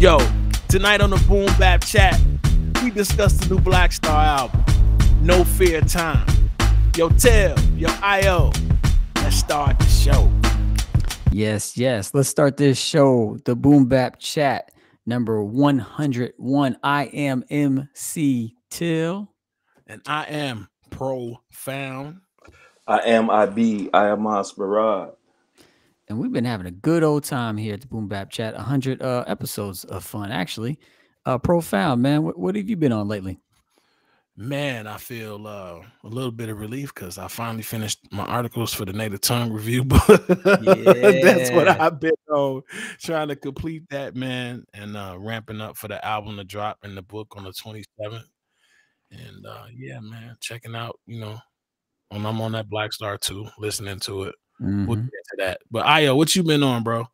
Yo, tonight on the Boom Bap Chat, we discuss the new Black Star album, No Fear Time. Yo, Till, yo, IO, let's start the show. Yes, yes. Let's start this show, the Boom Bap Chat, number 101. I am MC Till. And I am profound. I am IB. I am Asperad. And we've been having a good old time here at the Boom Bap Chat. 100 uh, episodes of fun, actually. Uh, profound, man. What, what have you been on lately? Man, I feel uh, a little bit of relief because I finally finished my articles for the Native Tongue Review book. That's what I've been on, trying to complete that, man, and uh, ramping up for the album to drop and the book on the 27th. And uh, yeah, man, checking out, you know, when I'm on that Black Star too, listening to it. We'll Mhm. get into that. But Io, what you been on, bro?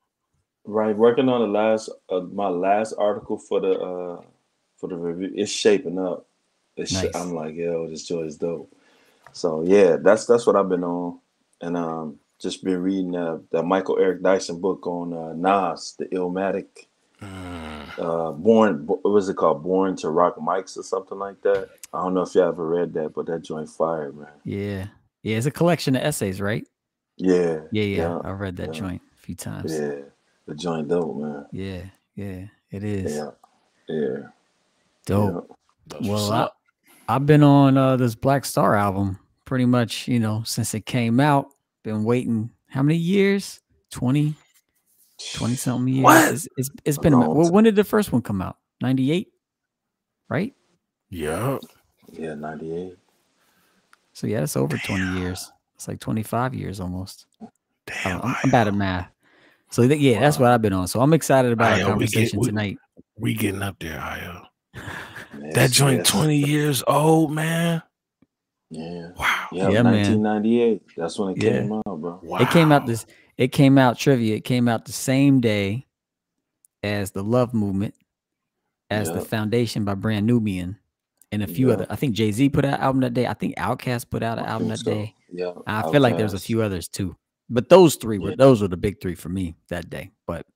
Right, working on the last uh, my last article for the uh for the review. It's shaping up. It's sh- I'm like, yo, this joy is dope. So yeah, that's that's what I've been on, and um, just been reading uh, the Michael Eric Dyson book on uh, Nas, the Illmatic. Mm, Uh, born, what was it called? Born to Rock Mics or something like that. I don't know if you ever read that, but that joint fire, man. Yeah. Yeah. It's a collection of essays, right? Yeah, Yeah. Yeah. Yeah, I've read that yeah. joint a few times. yeah, the joint dope, man. Yeah. Yeah. It is. Yeah, yeah. Dope. yeah. Well, I, I've been on uh, this Black Star album pretty much, you know, since it came out. Been waiting how many years? 20, 20 something years. What? It's, it's, it's A been, a well, when did the first one come out? 98, right? yeah. Yeah, 98. So yeah, it's over 20 years. It's like 25 years almost. Damn, I'm, I'm bad at uh, math. So th- yeah, that's what I've been on. So I'm excited about Ayo, our we get- conversation we- tonight. we getting up there, Io. Yes, That joint yes. 20 years old, man. Yeah. Wow. Yeah, Yeah, man. 1998. That's when it Yeah. came out, bro. Wow. It came out this. It came out trivia. It came out the same day as the Love Movement, as the Foundation by Brand Nubian, and a few Yep. other. I think Jay Z put out an album that day. I think Outkast put out an album that so. day. Yeah. I feel like there's a few others too, but those three were Yeah. those were the big three for me that day. But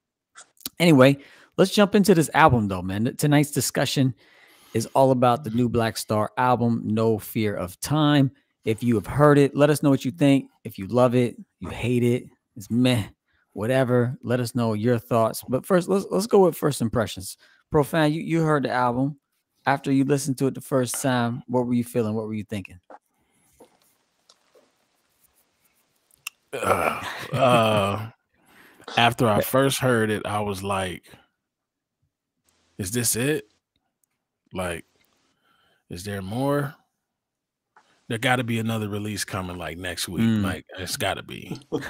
anyway, let's jump into this album though, man. Tonight's discussion is all about the new Black Star album, No Fear of Time. If you have heard it, let us know what you think. If you love it, you hate it, it's meh, whatever. Let us know your thoughts. But first, let's let's go with first impressions. Profound, you, you heard the album. After you listened to it the first time, what were you feeling? What were you thinking? Uh, uh, after I first heard it, I was like, "Is this it? Like, is there more? There got to be another release coming like next week. Mm. Like, it's got to be.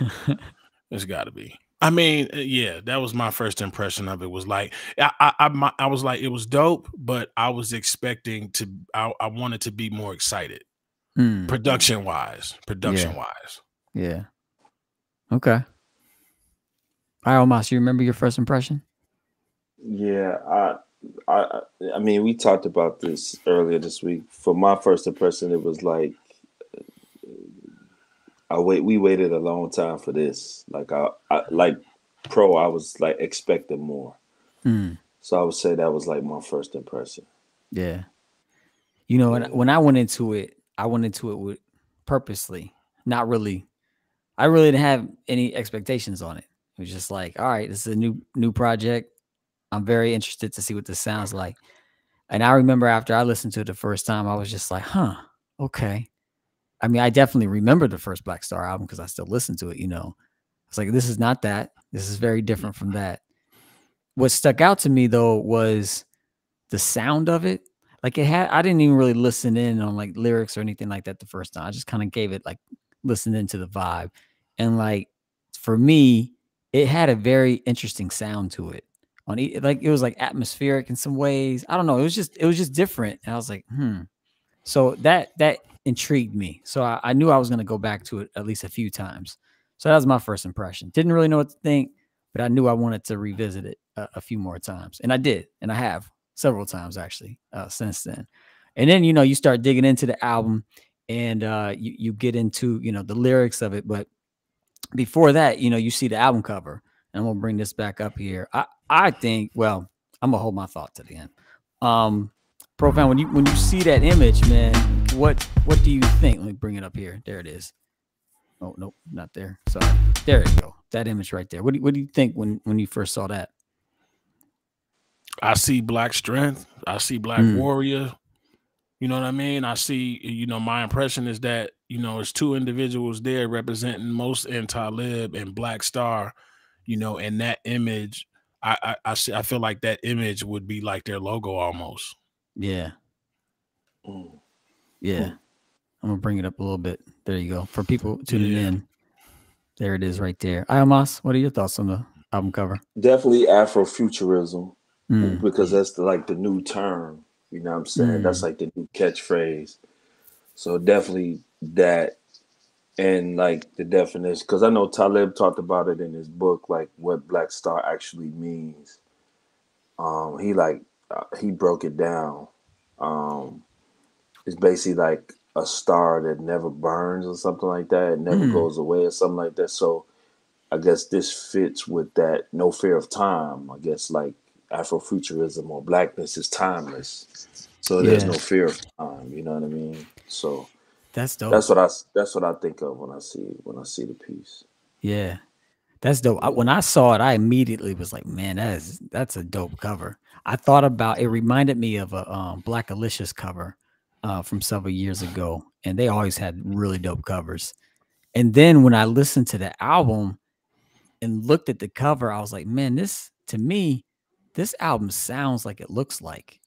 It's got to be. I mean, uh, yeah, that was my first impression of it. Was like, I, I, I, my- I was like, it was dope, but I was expecting to. I, I wanted to be more excited, Mm. production wise, production wise. Yeah. Okay. All right, Iomos, you remember your first impression? Yeah, I, I, I mean, we talked about this earlier this week. For my first impression, it was like, I wait. We waited a long time for this. Like I, I like pro. I was like expecting more. Mm. So I would say that was like my first impression. Yeah. You know, when, when I went into it, I went into it with purposely, not really. I really didn't have any expectations on it. It was just like, all right, this is a new new project. I'm very interested to see what this sounds like. And I remember after I listened to it the first time, I was just like, huh, okay. I mean, I definitely remember the first Black Star album because I still listen to it, you know. It's like this is not that. This is very different from that. What stuck out to me though was the sound of it. Like it had I didn't even really listen in on like lyrics or anything like that the first time. I just kind of gave it like listening to the vibe. And like for me, it had a very interesting sound to it. On like it was like atmospheric in some ways. I don't know. It was just it was just different. And I was like, hmm. So that that intrigued me. So I, I knew I was gonna go back to it at least a few times. So that was my first impression. Didn't really know what to think, but I knew I wanted to revisit it a, a few more times, and I did, and I have several times actually uh, since then. And then you know you start digging into the album, and uh, you you get into you know the lyrics of it. But before that, you know you see the album cover, and I'm gonna bring this back up here. I I think well I'm gonna hold my thought to the end. Um, profound. When you when you see that image, man, what what do you think? Let me bring it up here. There it is. Oh nope, not there. Sorry. There you go. That image right there. What do you, what do you think when when you first saw that? I see black strength. I see black Mm. warrior. You know what I mean? I see, you know, my impression is that, you know, it's two individuals there representing Mos in Talib and Black Star, you know, and that image, I I, I, see, I feel like that image would be like their logo almost. Yeah, Mm. yeah. I'm gonna bring it up a little bit. There you go. For people tuning Yeah. in, there it is right there. Iomos, what are your thoughts on the album cover? Definitely Afrofuturism Mm, because that's the, like the new term. You know what I'm saying? That's like the new catchphrase. So definitely that, and like the definition. Because I know Talib talked about it in his book, like what Black Star actually means. Um, he like uh, he broke it down. Um, it's basically like a star that never burns or something like that. It never Mm. goes away or something like that. So I guess this fits with that no fear of time. I guess like Afrofuturism or blackness is timeless. So there's Yeah. no fear of time, you know what I mean? So that's dope. that's what I that's what I think of when I see when I see the piece. Yeah, that's dope. I, when I saw it, I immediately was like, "Man, that is that's a dope cover." I thought about it. Reminded me of a um, Blackalicious cover uh, from several years ago, and they always had really dope covers. And then when I listened to the album and looked at the cover, I was like, "Man, this to me, this album sounds like it looks like."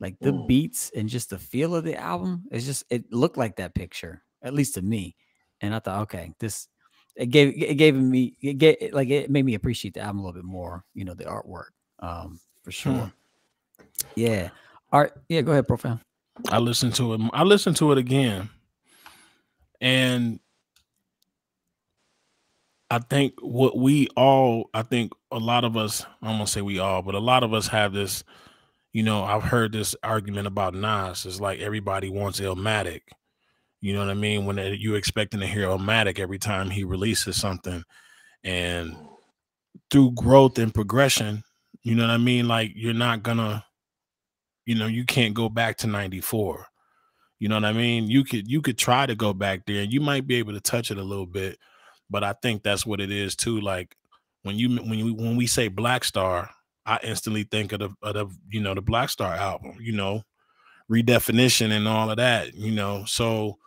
Like the beats and just the feel of the album, it's just it looked like that picture, at least to me. And I thought, okay, this it gave it gave me it gave like it made me appreciate the album a little bit more, you know, the artwork. Um, for sure. Yeah. Art, yeah, go ahead, profound. I listened to it. I listened to it again, and I think what we all, I think a lot of us, I'm gonna say we all, but a lot of us have this. You know, I've heard this argument about Nas. It's like everybody wants Illmatic. You know what I mean? When they- you expecting to hear Illmatic every time he releases something, and through growth and progression, you know what I mean. Like you're not gonna, you know, you can't go back to '94. You know what I mean? You could you could try to go back there and you might be able to touch it a little bit, but I think that's what it is too. Like when you when you when we say Black Star, I instantly think of the of the you know the Black Star album, you know, redefinition and all of that, you know. So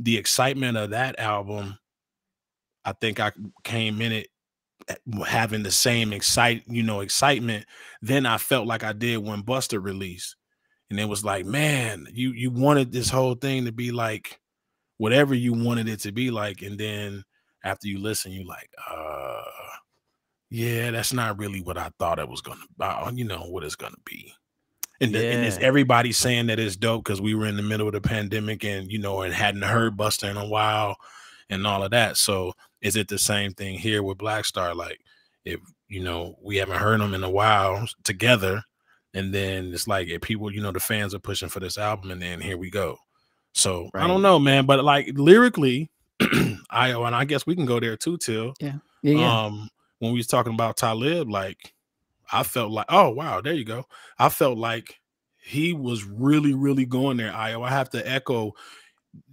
the excitement of that album, I think I came in it eh, having the same excite, you know, excitement. Then I felt like I did when Busta released and it was like man you you wanted this whole thing to be like whatever you wanted it to be like and then after you listen you're like uh yeah that's not really what i thought it was gonna uh, you know what it's gonna be. And, the- and is everybody saying that it's dope because we were in the middle of the pandemic and you know and hadn't heard Busta in a while and all of that. So is it the same thing here with black star like if you know we haven't heard them in a while together and then it's like if people you know the fans are pushing for this album and then here we go. So i don't know man but like lyrically i and i guess we can go there too till Yeah, yeah. um when we was talking about talib like i felt like oh wow there you go i felt like he was really really going there i i have to echo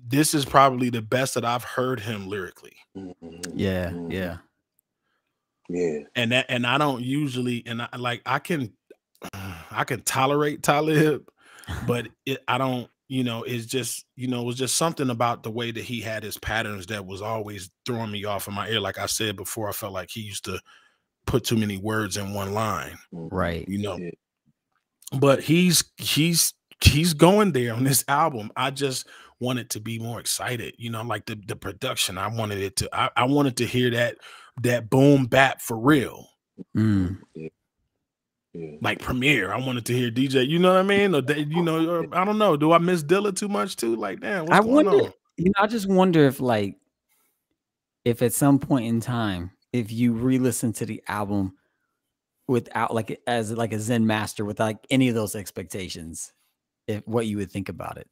this is probably the best that i've heard him lyrically Mhm. yeah, Mhm. yeah. Yeah. and that and I don't usually and I like I can I can tolerate Talib, but it, I don't you know it's just you know it was just something about the way that he had his patterns that was always throwing me off in my ear like I said before I felt like he used to put too many words in one line. Right. you know Yeah. but he's he's he's going there on this album I just wanted to be more excited you know like the the production I wanted it to I, I wanted to hear that that boom bap for real Mm. Yeah. Yeah. like Premier. I wanted to hear DJ. You know what I mean? Or they, you know, or, I don't know. Do I miss Dilla too much too? Like, damn, what's I going wonder, on? you know, I just wonder if like if at some point in time, if you re-listen to the album without like as like a Zen master without like any of those expectations, if what you would think about it.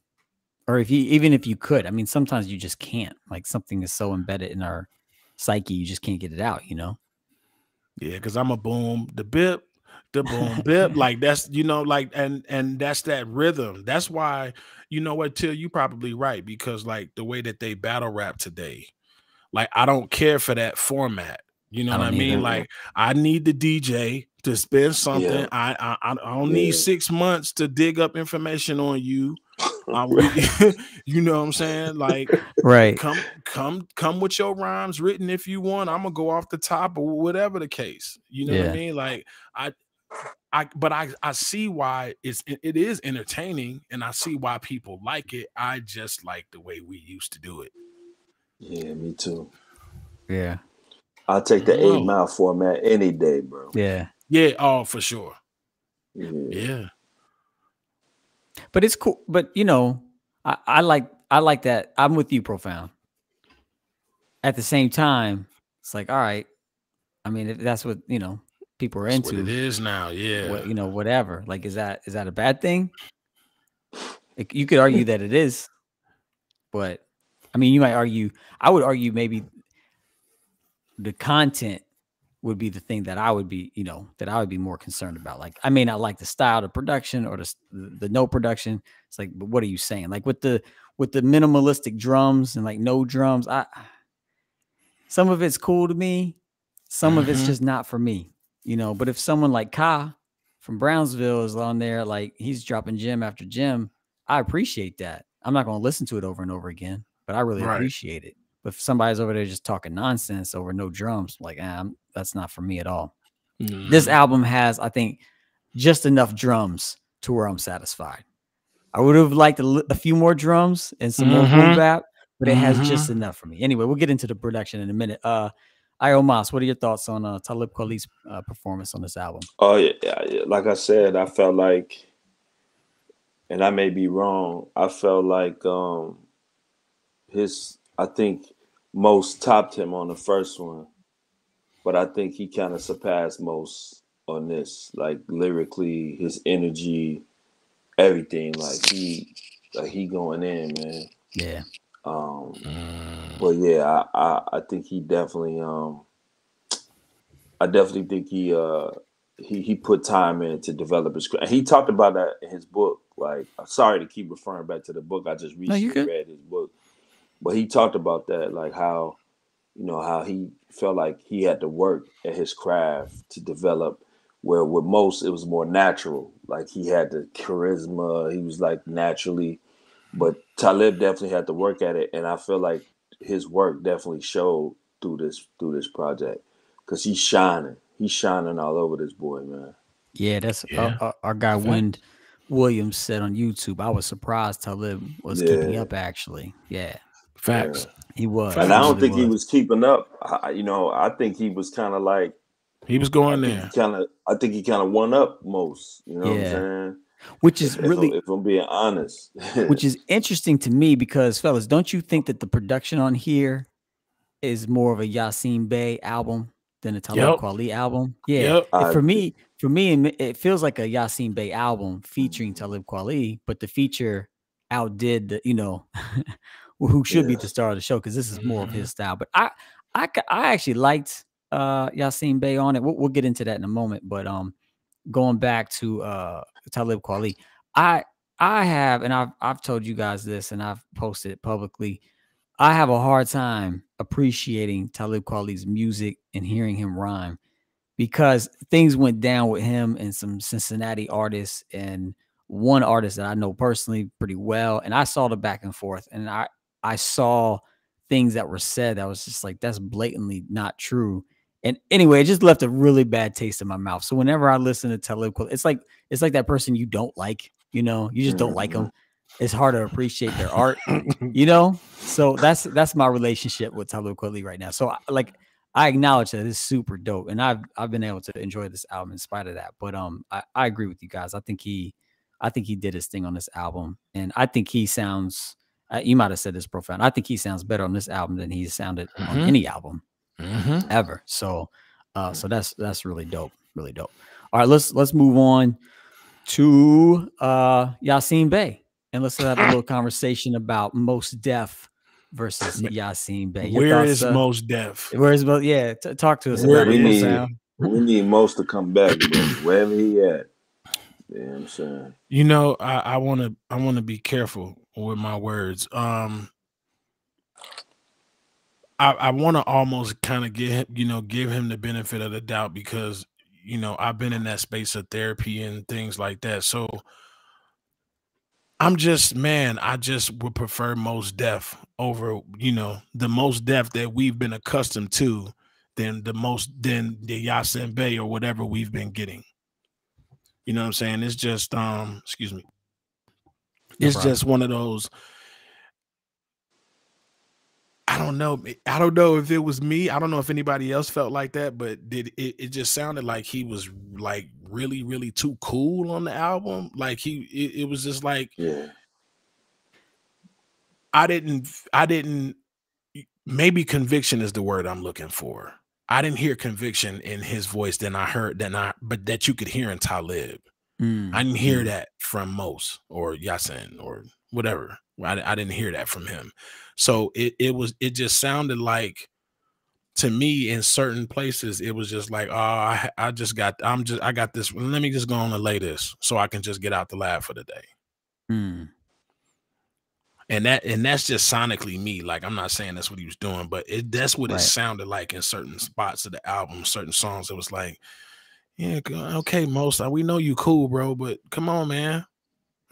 Or if you even if you could, I mean, sometimes you just can't. Like something is so embedded in our psyche, you just can't get it out, you know? Yeah, because I'm a boom the bip. The boom bip like that's you know like and and that's that rhythm. That's why you know what till you probably right because like the way that they battle rap today like i don't care for that format you know I what i mean? either. like i need the dj to spin something. Yeah. I, I i don't need Yeah. six months to dig up information on you. Um, I you know what i'm saying? Like Right. come come come with your rhymes written if you want. I'm gonna go off the top or whatever the case you know what i mean? Like i i but i i see why it's it it is entertaining and i see why people like it i just like the way we used to do it Yeah, me too. Yeah. I'll take the eight mile format any day, bro. Yeah. yeah oh for sure Yeah. yeah But it's cool. But you know, I, I like I like that. I'm with you, profound. At the same time, it's like, all right. I mean, if that's what you know people are that's what into. it is now yeah what, you know, whatever. Like, is that is that a bad thing? It- you could argue that it is, but I mean, you might argue. I would argue maybe the content would be the thing that I would be, you know, that I would be more concerned about. Like, I may not like the style, the production, or the the no production. It's like, but what are you saying? Like with the with the minimalistic drums and like no drums, I some of it's cool to me, some of it's Mhm. just not for me, you know. But if someone like Ka from Brownsville is on there, like he's dropping gem after gem, I appreciate that. I'm not going to listen to it over and over again, but I really Right. appreciate it. But if somebody's over there just talking nonsense over no drums, like, I'm- that's not for me at all. This Mhm. album has, I think, just enough drums to where I'm satisfied. I would have liked a, a few more drums and some more boom bap, but it has just Mhm. enough for me. Anyway, we'll get into the production in a minute. Uh, Iomos, what are your thoughts on uh, Talib Kweli's uh, performance on this album? Oh yeah, yeah, yeah. Like I said, I felt like, and I may be wrong. I felt like um his. I think Mos topped him on the first one, but I think he kind of surpassed Mos on this. Like lyrically, his energy, everything. Like he, like he going in, man. Yeah, Um, Mm. but yeah, I, I, I think he definitely um I definitely think he uh he he put time in to develop his craft. He talked about that in his book. Like I'm sorry to keep referring back to the book. I just recently good. read his book. But he talked about that, like how you know, how he felt like he had to work at his craft to develop where with Mos it was more natural. Like he had the charisma, he was like naturally but Talib definitely had to work at it, and I feel like his work definitely showed through this through this project because he's shining. He's shining all over this boy, man. yeah, that's uh, Yeah. Our, our, our guy Wind Williams said on YouTube. I was surprised Talib was keeping up. Actually, yeah, facts he was. And I don't really think he was keeping up. I, you know, I think he was kind of like he was going there kind of I think he kind of won up Mos. You know Yeah. what I'm saying? Which is really if, I'm being honest, which is interesting to me because fellas don't you think that the production on here is more of a Yasiin Bey album than a Talib Yep. Kweli album? Yeah. Yep for me for me it feels like a Yasiin Bey album featuring Talib Kweli but the feature outdid the you know who should be Yeah. the star of the show because this is more of his style but I I I actually liked uh Yasiin Bey on it. We'll, we'll get into that in a moment but um going back to uh Talib Kweli I I have, and I've I've told you guys this, and I've posted it publicly. I have a hard time appreciating Talib Kweli's music and hearing him rhyme because things went down with him and some Cincinnati artists and one artist that I know personally pretty well. And I saw the back and forth, and I I saw things that were said that was just like that's blatantly not true. And anyway, it just left a really bad taste in my mouth. So whenever I listen to Talib Kweli, it's like it's like that person you don't like, you know, you just don't like them. It's hard to appreciate their art, you know. So that's that's my relationship with Talib Kweli right now. So I- like I acknowledge that it's super dope, and I've I've been able to enjoy this album in spite of that. But um, I, I agree with you guys. I think he, I think he did his thing on this album, and I think he sounds. Uh, you might have said this profound. I think he sounds better on this album than he sounded on Mhm. any album hmm ever. So, uh, so that's that's really dope, really dope. All right, let's let's move on to uh Yasiin Bey, and let's have a little conversation about Mos Def versus Yasiin Bey. Your Where thoughts, is uh, Mos Def Where's Mos? Yeah, t- talk to us Where about we need- Sound. we need Mos to come back, bro. Wherever he at. Yeah, I'm saying. You know, I want to I want to be careful with my words. Um, I, I want to almost kind of get him, you know, give him the benefit of the doubt because you know I've been in that space of therapy and things like that. So I'm just man, I just would prefer Mos Def over you know the Mos Def that we've been accustomed to than the most than the Yasiin Bey or whatever we've been getting. You know what I'm saying? It's just um, excuse me. It's no just one of those. I don't know. I don't know if it was me. I don't know if anybody else felt like that, but did it, it just sounded like he was like really, really too cool on the album. Like he it, it was just like yeah. I didn't I didn't maybe conviction is the word I'm looking for. I didn't hear conviction in his voice than I heard than I but that you could hear in Talib. Mm. I didn't hear mm. that from Mos or Yasiin or whatever. I, I didn't hear that from him. So it it was it just sounded like to me in certain places it was just like oh I, I just got I'm just I got this let me just go on and lay this so I can just get out the lab for the day. Mm and that and that's just sonically me. Like I'm not saying that's what he was doing, but it that's what right. it sounded like in certain spots of the album, certain songs. It was like, yeah, okay, Mos we know you cool, bro, but come on, man.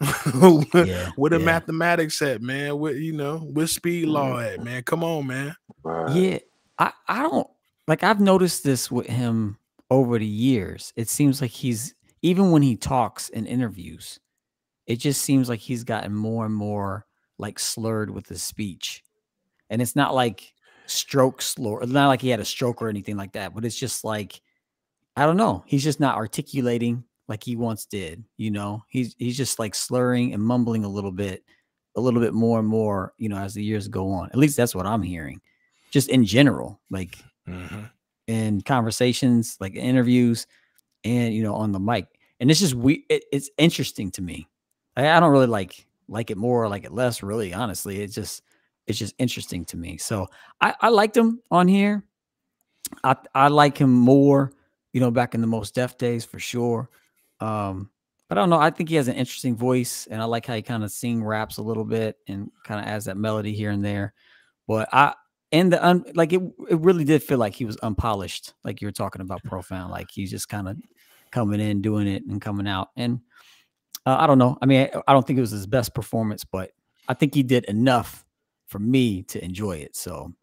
yeah, with the yeah. mathematics at, man. With you know, with speed law mm-hmm. at, man. Come on, man. Yeah, I I don't like. I've noticed this with him over the years. It seems like he's even when he talks in interviews, it just seems like he's gotten more and more like slurred with his speech. And it's not like stroke slur, it's not like he had a stroke or anything like that, but it's just like, I don't know. He's just not articulating like he once did, you know. He's he's just like slurring and mumbling a little bit, a little bit more and more, you know, as the years go on. At least that's what I'm hearing. Just in general, like mm-hmm. in conversations, like interviews, and you know, on the mic. And it's just we it, it's interesting to me. I, I don't really like like it more or like it less, really, honestly. It's just it's just interesting to me. So I, I liked him on here. I I like him more, you know, back in the Mos Def days for sure. Um, but I don't know. I think he has an interesting voice, and I like how he kind of sing raps a little bit and kind of adds that melody here and there. But I and the un, like it it really did feel like he was unpolished, like you were talking about profound. Like he's just kind of coming in, doing it, and coming out. And uh, I don't know. I mean, I, I don't think it was his best performance, but I think he did enough for me to enjoy it. So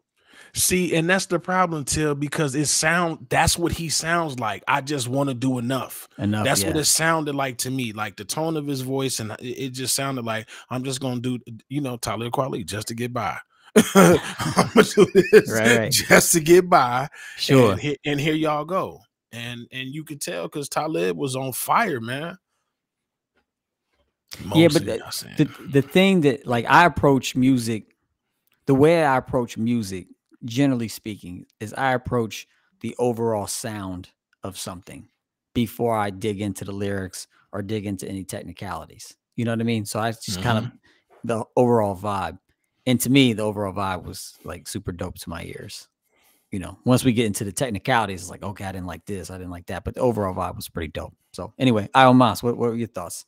See, and that's the problem, Till, because it sound that's what he sounds like. I just want to do enough. Enough. That's yeah. what it sounded like to me. Like the tone of his voice, and uh, it, just sounded like I'm just gonna do, you know, Talib Kweli just to get by. I'm gonna do this right, right. just to get by. Sure. And, and here y'all go. And and you could tell because Talib was on fire, man. Mostly, yeah, but the, the, the thing that like I approach music, the way I approach music, generally speaking, is I approach the overall sound of something before I dig into the lyrics or dig into any technicalities. You know what I mean? So I just mm-hmm. kind of mm-hmm. the overall vibe. And to me, the overall vibe was like super dope to my ears. You know, once we get into the technicalities, it's like, okay, I didn't like this, I didn't like that, but the overall vibe was pretty dope. So anyway, Iomos, what, what were your thoughts?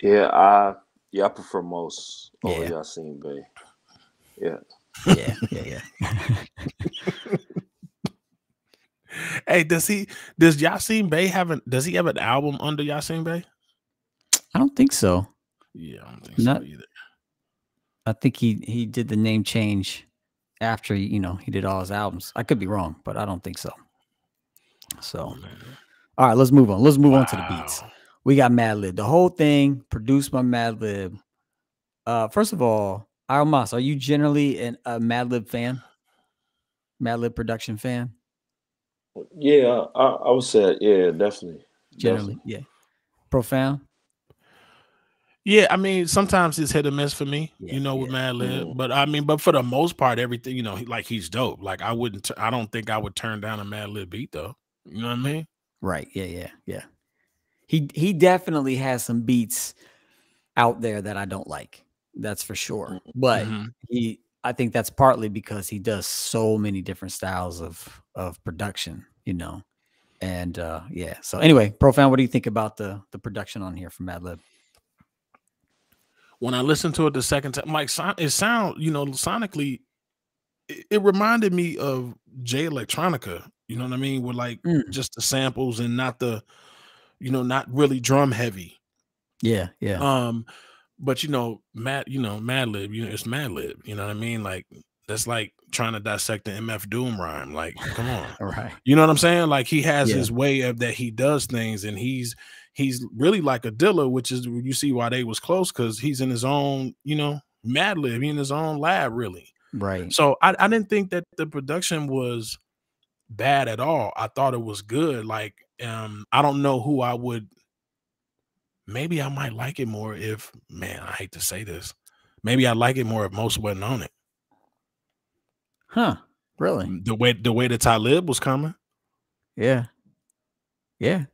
Yeah, I yeah, I prefer Mos over yeah. Yasiin Bey. Yeah. Yeah, yeah, yeah. hey, does he does Yasiin Bey have an does he have an album under Yasiin Bey? I don't think so. Yeah, I don't think Not, so either. I think he he did the name change after you know he did all his albums. I could be wrong, but I don't think so. So, oh, all right, let's move on. Let's move wow. on to the beats we got Madlib. The whole thing produced by Madlib. Uh, first of all, Iomos, are you generally an, a Madlib fan? Madlib production fan? Yeah, I, I would say yeah, definitely. Generally, definitely. yeah. Profound. Yeah, I mean, sometimes it's hit or miss for me, yeah, you know, with yeah. Madlib. Mm-hmm. But I mean, but for the most part, everything, you know, like he's dope. Like I wouldn't, I don't think I would turn down a Madlib beat though. You know what I mean? Right. Yeah. Yeah. Yeah he he definitely has some beats out there that I don't like. That's for sure. Mm, but mm-hmm. he I think that's partly because he does so many different styles of of production, you know. And uh yeah. So anyway, profound. what do you think about the the production on here from Madlib? When I listened to it the second time, Mike, it sound you know sonically, it, it reminded me of Jay Electronica. You know what I mean? With like Mm. just the samples and not the, you know, not really drum heavy. Yeah, yeah. Um, but you know, Mad, you know, Madlib, you know, it's Madlib. You know what I mean? Like that's like trying to dissect the MF Doom rhyme. Like, come on. All right. You know what I'm saying? Like he has Yeah. his way of that he does things, and he's he's really like a Dilla, which is you see why they was close because he's in his own, you know, Madlib, he in his own lab, really. Right. So I, I didn't think that the production was bad at all. I thought it was good. Like, um, I don't know who I would maybe I might like it more if man, I hate to say this. Maybe I like it more if Mos wasn't on it. Huh. Really? The way the way the Talib was coming. Yeah. Yeah.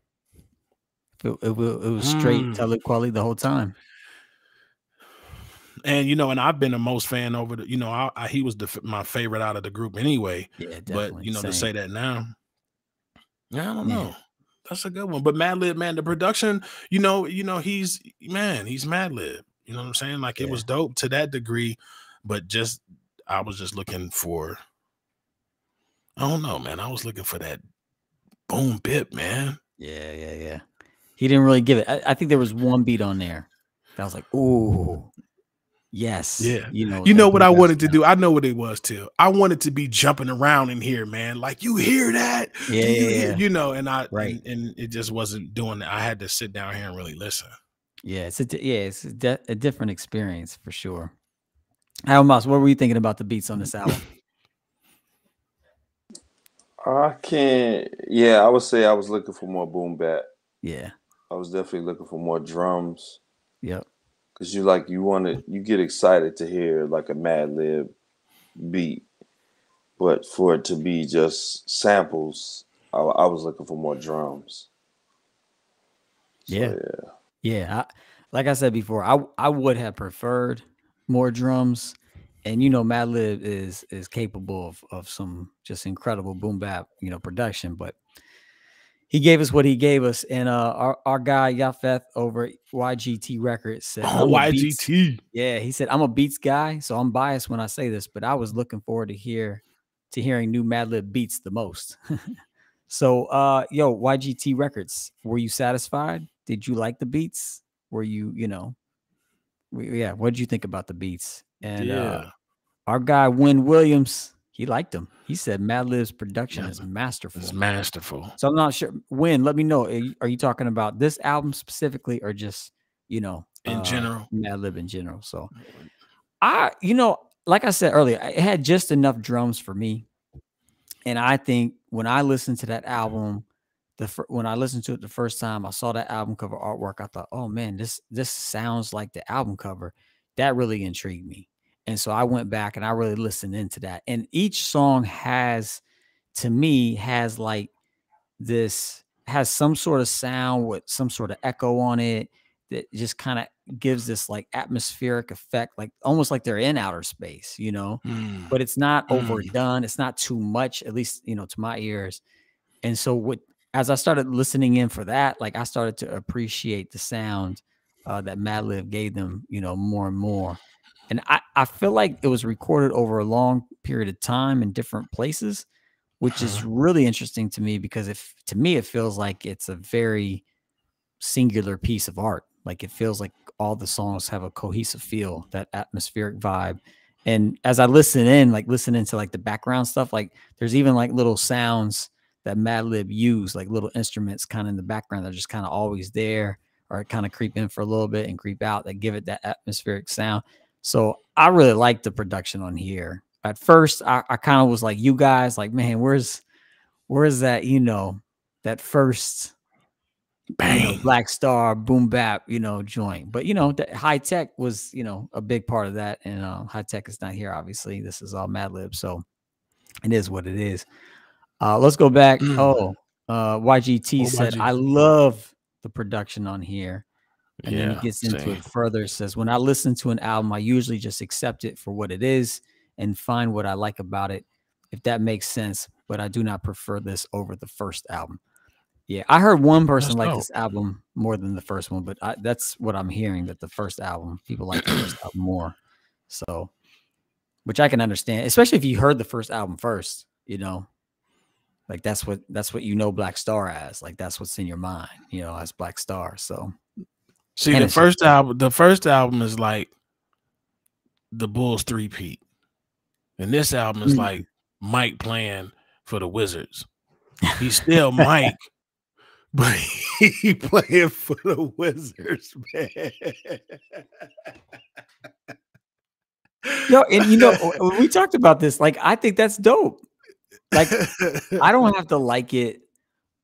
It, it, it was straight Mm. Talib Kweli the whole time. And you know, and I've been the Mos fan over the, you know, I, I he was the, my favorite out of the group anyway. Yeah, definitely. But you know, to say that now, yeah, I don't Yeah. That's a good one. But Madlib, man, the production, you know, you know, he's man, he's Madlib. You know what I'm saying? Like it was dope to that degree, but just I was just looking for, I don't know, man. I was looking for that boom bit, man. Yeah, yeah, yeah. He didn't really give it. I, I think there was one beat on there that was like, ooh, yes. Yeah. You know, You know what I wanted to sound. do? I know what it was too. I wanted to be jumping around in here, man. Like you hear that? Yeah, you, yeah, hear-" yeah. you know, and I Right. and, and it just wasn't doing that. I had to sit down here and really listen. Yeah, it's a yeah, it's a, di- a different experience for sure. Iomos, what were you thinking about the beats on this album? I can't. Yeah, I would say I was looking for more boom bap. yeah. I was definitely looking for more drums Yep. Because you like you want to you get excited to hear like a Madlib beat, but for it to be just samples, I, I was looking for more drums. So, Yeah. Yeah, I, like I said before, I I would have preferred more drums, and you know, Madlib is is capable of of some just incredible boom bap, you know, production. But he gave us what he gave us, and uh, our our guy Yafeth over at YGT Records said, Oh, "I'm Beats- YGT. yeah, he said I'm a Beats guy, so I'm biased when I say this, but I was looking forward to hear to hearing new Madlib beats the most. so, uh, yo, YGT Records, were you satisfied? Did you like the beats? Were you, you know, we, yeah, what did you think about the beats? And yeah. uh, our guy Win Williams, he liked them. He said Madlib's production Yeah, is masterful. it's masterful. So I'm not sure. when. let me know. Are you, are you talking about this album specifically, or just you know In uh, general. Madlib in general? So I, you know, like I said earlier, it had just enough drums for me, and I think when I listened to that album, the fir- when I listened to it the first time, I saw that album cover artwork. I thought, oh man, this this sounds like the album cover. That really intrigued me, and so I went back and I really listened into that. And each song has, to me, has like this has some sort of sound with some sort of echo on it that just kind of gives this like atmospheric effect, like almost like they're in outer space, you know. Mm. But it's not Mm. overdone. It's not too much, at least you know to my ears. And so, what as I started listening in for that, like I started to appreciate the sound uh, that Madlib gave them, you know, more and more. And I, I feel like it was recorded over a long period of time in different places, which is Uh-huh. really interesting to me because if to me it feels like it's a very singular piece of art. Like it feels like all the songs have a cohesive feel, that atmospheric vibe. And as I listen in, like listening to like the background stuff, like there's even like little sounds that Madlib use, like little instruments kind of in the background that are just kind of always there or kind of creep in for a little bit and creep out that give it that atmospheric sound. So I really like the production on here. At first, I, I kind of was like, you guys, like, man, where's where's that, you know, that first you know, Bang. Black Star boom bap, you know, joint. But you know, the Hi-Tek was, you know, a big part of that. And uh, Hi-Tek is not here, obviously. This is all Madlib, so it is what it is. Uh, let's go back. Mm. Oh, uh, YGT Oh, said, YGT. "I love the production on here." And then Yeah, he gets into same. it further. Says, "When I listen to an album, I usually just accept it for what it is and find what I like about it. If that makes sense, but I do not prefer this over the first album. Yeah, I heard one person like this album more than the first one, but I, that's what I'm hearing that the first album people like the first album more. So, which I can understand, especially if you heard the first album first. You know, like that's what that's what you know Black Star as. Like that's what's in your mind. You know, as Black Star. So See, And the first album, the first album is like the Bulls three peat, and this album is Mm. like Mike playing for the Wizards. He's still Mike, but he playing for the Wizards, man. Yo, and you know, we talked about this. Like, I think that's dope. Like, I don't have to like it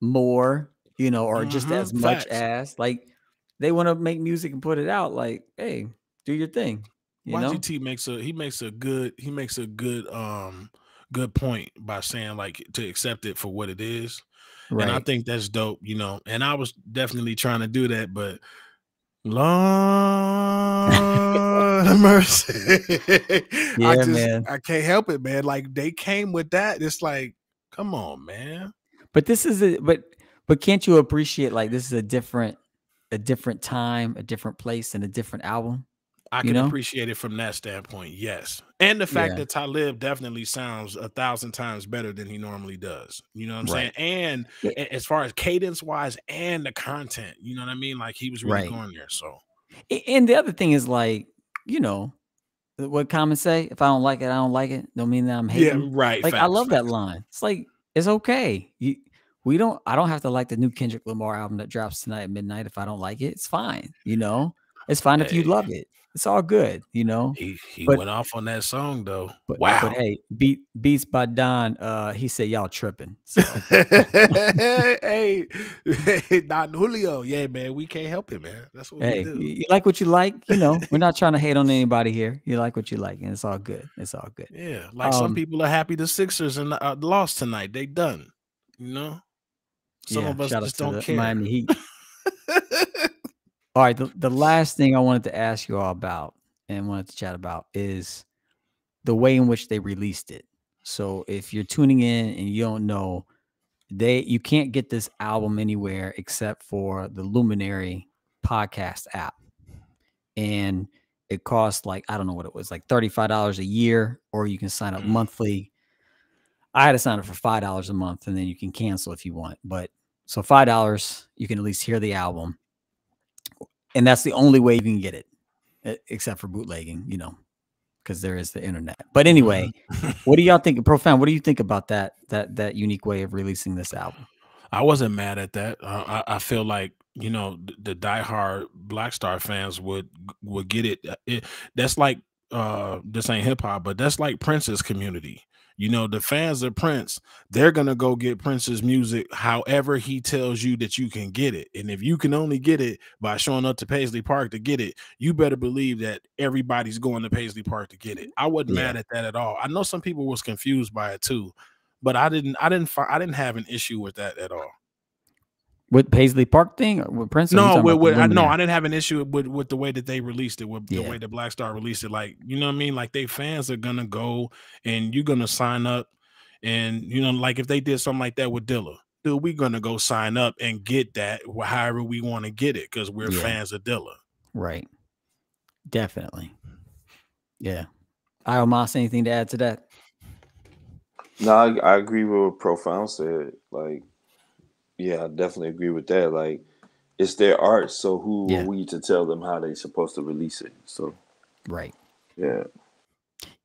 more, you know, or just Mhm, as much facts. as like they want to make music and put it out. Like, hey, do your thing. You know, YGT makes a he makes a good he makes a good um good point by saying like to accept it for what it is. And I think that's dope, you know. And I was definitely trying to do that, but Lord mercy. Yeah, I just man. I can't help it, man. Like they came with that. It's like, come on, man. But this is a but but can't you appreciate like this is a different a different time, a different place, and a different album? I You can know? appreciate it from that standpoint, yes. And the fact Yeah. that Talib definitely sounds a thousand times better than he normally does. You know what I'm Right. saying? And Yeah. as far as cadence wise and the content, you know what I mean? Like he was really Right. going there. So And the other thing is like, you know, what comments say, if I don't like it, I don't like it. Don't mean that I'm hating. yeah, right. like I facts, love that line. It's like it's okay. You we don't I don't have to like the new Kendrick Lamar album that drops tonight at midnight if I don't like it. It's fine, you know. It's fine if you love it. It's all good, you know. He he But- went off on that song though. But, wow. but hey, beat beats by Don. Uh, he said y'all tripping. So hey, hey, Don Julio. Yeah, man. We can't help it, man. That's what hey, we do. you like what you like. You know, we're not trying to hate on anybody here. You like what you like, and it's all good. It's all good. Yeah. Like some Um, people are happy the Sixers and uh, lost tonight. They done. You know? Some yeah, of us just don't the care. Miami Heat. All right, the, the last thing I wanted to ask you all about and wanted to chat about is the way in which they released it. So if you're tuning in and you don't know, they you can't get this album anywhere except for the Luminary podcast app. And it costs like I don't know what it was, like $35 a year, or you can sign up Mm. monthly. I had to sign up for five dollars a month, and then you can cancel if you want. But so five dollars, you can at least hear the album, and that's the only way you can get it, except for bootlegging, you know, because there is the internet. But anyway, what do y'all think, Profound? What do you think about that that that unique way of releasing this album? I wasn't mad at that. Uh, I, I feel like you know the, the diehard Black Star fans would would get it. Uh, it that's like uh this ain't hip hop, but that's like Prince's community. You know, the fans of Prince, they're gonna go get Prince's music however he tells you that you can get it. And if you can only get it by showing up to Paisley Park to get it, you better believe that everybody's going to Paisley Park to get it. I wasn't Yeah. mad at that at all. I know some people was confused by it too, but I didn't. I didn't. I didn't have an issue with that at all. With Paisley Park thing or with Prince? No, with, with, I, no, I didn't have an issue with with the way that they released it, with the way that Black Star released it. Like, you know what I mean? Like, they fans are gonna go and you're gonna sign up, and you know, like if they did something like that with Dilla, dude, we're gonna go sign up and get that however we want to get it because we're Yeah. fans of Dilla. Right. Definitely. Yeah. Iomos, anything to add to that? No, I, I agree with what Profound said. Like, yeah, I definitely agree with that. Like, it's their art, so who Yeah. are we to tell them how they're supposed to release it? So, Right. yeah,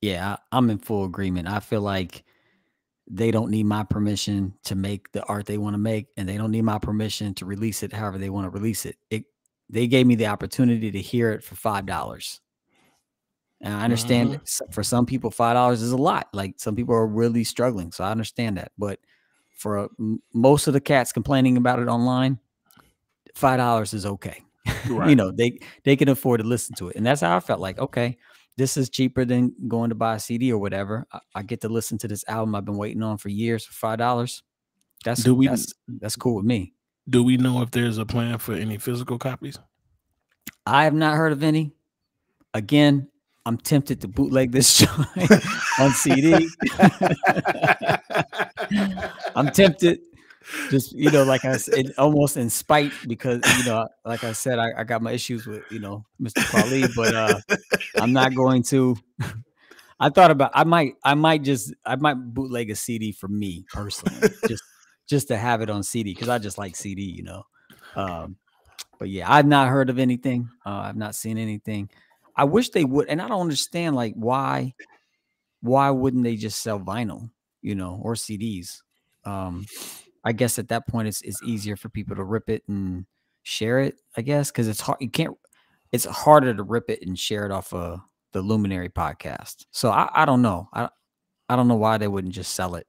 Yeah, I, I'm in full agreement. I feel like they don't need my permission to make the art they want to make, and they don't need my permission to release it however they want to release it. It they gave me the opportunity to hear it for five dollars. And I understand mm-hmm. s- for some people, five dollars is a lot. Like some people are really struggling, so I understand that. But for uh, m- most of the cats complaining about it online, five dollars is okay. you know, they they can afford to listen to it, and that's how I felt. Like, okay, this is cheaper than going to buy a CD or whatever. I, I get to listen to this album I've been waiting on for years for five dollars. That's Do we- that's that's cool with me. Do we know if there's a plan for any physical copies? I have not heard of any. Again, I'm tempted to bootleg this joint on CD. I'm tempted, just you know, like I said, almost in spite because you know, like I said, I, I got my issues with you know Mr. Kweli, but uh I'm not going to. I thought about I might I might just I might bootleg a CD for me personally, just just to have it on CD because I just like CD, you know. Um, but yeah, I've not heard of anything. Uh, I've not seen anything. I wish they would, and I don't understand like why why wouldn't they just sell vinyl, you know, or CDs? Um, I guess at that point it's it's easier for people to rip it and share it, I guess, because it's hard you can't it's harder to rip it and share it off of the Luminary podcast. So I, I don't know. I I don't know why they wouldn't just sell it,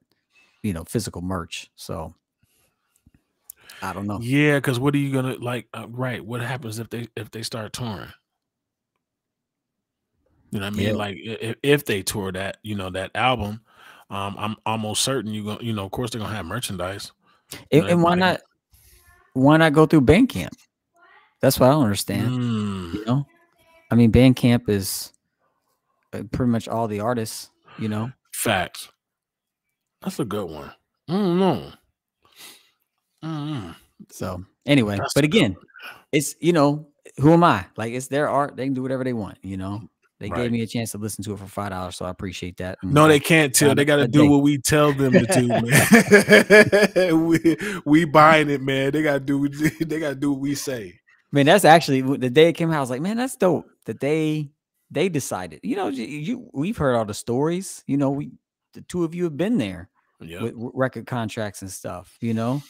you know, physical merch. So I don't know. Yeah, because what are you gonna like? Uh, right, what happens if they if they start touring? You know what I mean? Yeah. Like if, if they tour that, you know, that album, um, I'm almost certain you going you know, of course they're gonna have merchandise. And, and why not why not go through Bandcamp? That's what I don't understand. Mm, You know, I mean, Bandcamp is uh, pretty much all the artists. You know, facts. That's a good one. I don't know. Mm, so anyway, That's but again, it's you know, who am I? Like, it's their art; they can do whatever they want. You know, they Right. gave me a chance to listen to it for five dollars, so I appreciate that. and No, uh, they can't tell. They got to do day. what we tell them to do, man. we we buying it, man. They got to do. They got to do what we say. Man, that's actually the day it came out. I was like, man, that's dope that they they decided. You know, you, you we've heard all the stories. You know, we the two of you have been there Yeah, with record contracts and stuff. You know,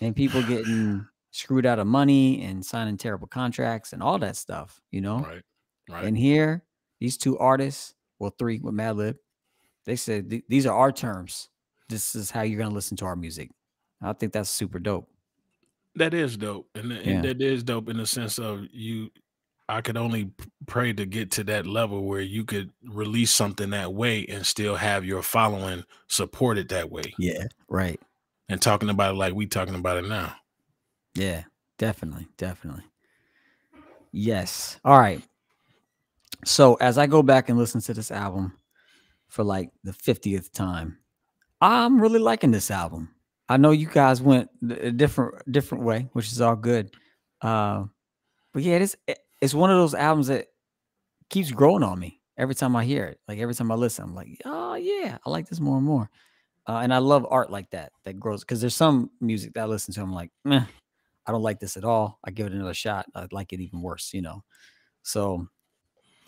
and people getting screwed out of money and signing terrible contracts and all that stuff. You know, right, right. and here these two artists, well, three with Madlib, they said these are our terms. This is how you're gonna listen to our music. I think that's super dope. That is dope, and, th- Yeah. that is dope in the sense of you. I could only pray to get to that level where you could release something that way and still have your following support it that way, Yeah, right. and talking about it like we talking about it now. Yeah, definitely, definitely. Yes. All right. So as I go back and listen to this album for like the 50th time, I'm really liking this album. I know you guys went a different different way, which is all good. Uh, but yeah, it's it's one of those albums that keeps growing on me every time I hear it. Like every time I listen, I'm like, oh yeah, I like this more and more. Uh, and I love art like that that grows because there's some music that I listen to. I'm like, I don't like this at all. I give it another shot. I like it even worse, you know. So,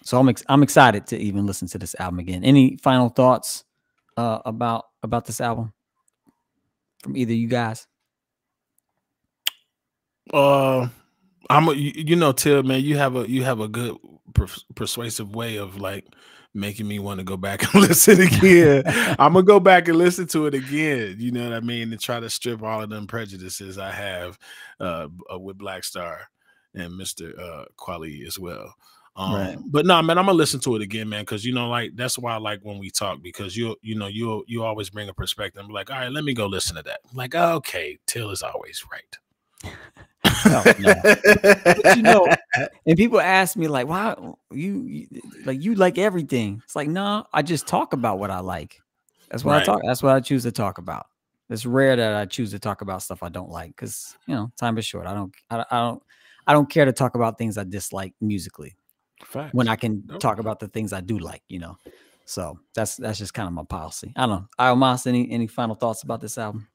so I'm ex- I'm excited to even listen to this album again. Any final thoughts uh, about about this album from either you guys? Uh, I'm a, you, know, Till man, you have a you have a good pers- persuasive way of like making me want to go back and listen again. I'm gonna go back and listen to it again. You know what I mean, and try to strip all of them prejudices I have uh, uh, with Black Star and Mister uh, Kweli as well. Um, Right. But no, man, I'm gonna listen to it again, man, because you know, like that's why I like when we talk because you you know you you always bring a perspective. I'm like, all right, let me go listen to that. I'm like, okay, Till is always right. No, no. But you know, and people ask me like, "Why you, you like you like everything?" It's like, no, I just talk about what I like. That's what I talk. That's what I choose to talk about. It's rare that I choose to talk about stuff I don't like because you know time is short. I don't. I, I don't. I don't care to talk about things I dislike musically Facts. when I can Nope. talk about the things I do like. You know, so that's that's just kind of my policy. I don't know. Almas, any any final thoughts about this album?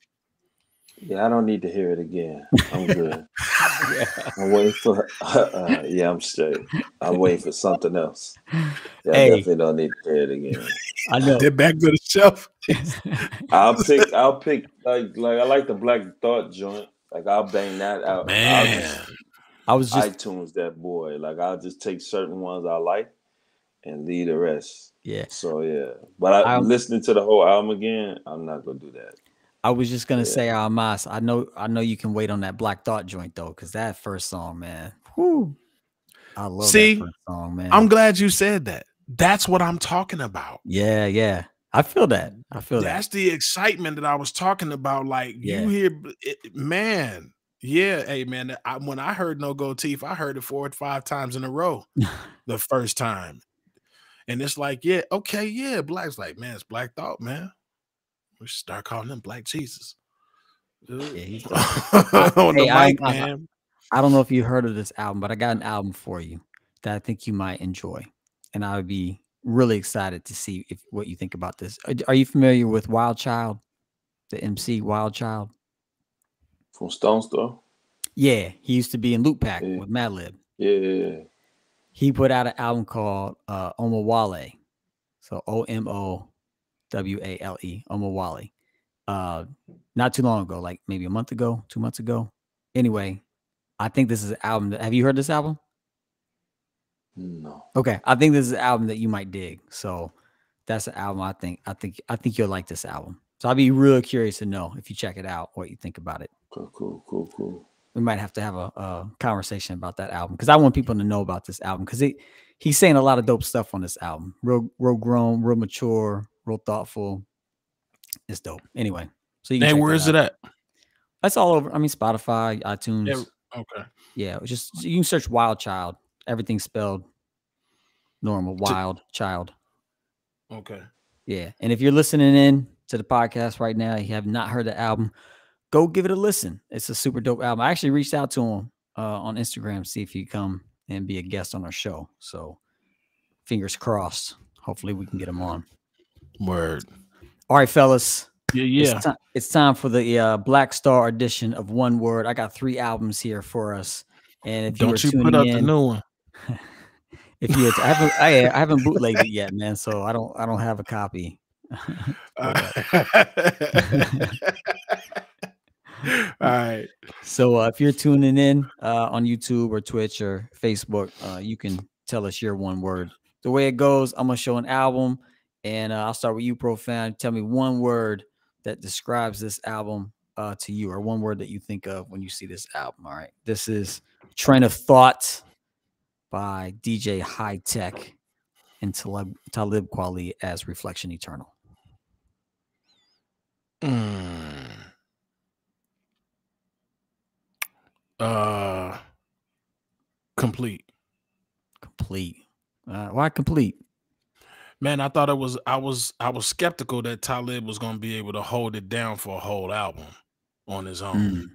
Yeah, I don't need to hear it again. I'm good. I'm waiting for. Uh, yeah, I'm straight. I'm waiting for something else. Yeah, Hey. I definitely don't need to hear it again. I know. Get back to the shelf. I'll pick. I'll pick. Like, like I like the Black Thought joint. Like I'll bang that out. I'll Man, just I was just iTunes that boy. Like I'll just take certain ones I like and leave the rest. yeah. So yeah, but I, I'm- listening to the whole album again, I'm not gonna do that. I was just gonna Yeah. Uh, say Almas. I know I know you can wait on that Black Thought joint though, because that first song, man. Whoo. I love See, that first song, man. I'm glad you said that. That's what I'm talking about. yeah, yeah. I feel that. I feel that. That's the excitement that I was talking about. Like Yeah. you hear, it, man. Yeah, hey man. I, when I heard No Go Teeth, I heard it four or five times in a row. the first time, And it's like, yeah, okay, yeah. Black's like, man, it's Black Thought, man. We should start calling them Black Jesus. Yeah, on the Hey, I- mic, I- man. I don't know if you heard of this album, but I got an album for you that I think you might enjoy, and I would be really excited to see if what you think about this. Uh, are, are you familiar with Wild Child, the MC Wild Child? From Stones Throw. Yeah, he used to be in Loop Pack Yeah. with Madlib. Yeah, yeah, yeah. He put out an album called uh, Omowale, so O M O W A L E, Omowale. Uh, not too long ago, like maybe a month ago, two months ago. Anyway, I think this is an album. That, have you heard this album? No. Okay, I think this is an album that you might dig. So that's an album I think I think I think you'll like this album. So I'd be real curious to know if you check it out what you think about it. Cool, cool, cool, cool. We might have to have a, a conversation about that album because I want people to know about this album because he he's saying a lot of dope stuff on this album. Real real grown, real mature, real thoughtful. It's dope. Anyway, so you can Hey, check where it at? That's all over. I mean, Spotify, iTunes. Yeah, okay. Yeah, it's just you can search Wild Child. Everything spelled normal. Wild Child. Okay. Yeah. And if you're listening in to the podcast right now, you have not heard the album, go give it a listen. It's a super dope album. I actually reached out to him uh, on Instagram, see if he'd come and be a guest on our show. So fingers crossed. Hopefully we can get him on. Word. All right, fellas. Yeah, yeah. It's, ti- it's time for the uh, Black Star edition of One Word. I got three albums here for us. And if Don't you, you put out the new one. if you, I haven't, I, I haven't bootlegged it yet, man. So I don't, I don't have a copy. All right. So uh, if you're tuning in uh, on YouTube or Twitch or Facebook, uh, you can tell us your one word. The way it goes, I'm gonna show an album, and uh, I'll start with you, Profound. Tell me one word that describes this album uh, to you, or one word that you think of when you see this album. All right, this is "Train of Thought" by DJ Hi-Tek and Talib, Talib Kweli as "Reflection Eternal." Mm. Uh, complete. Complete. Uh, why complete? Man, I thought it was. I was. I was skeptical that Talib was going to be able to hold it down for a whole album on his own, Mm.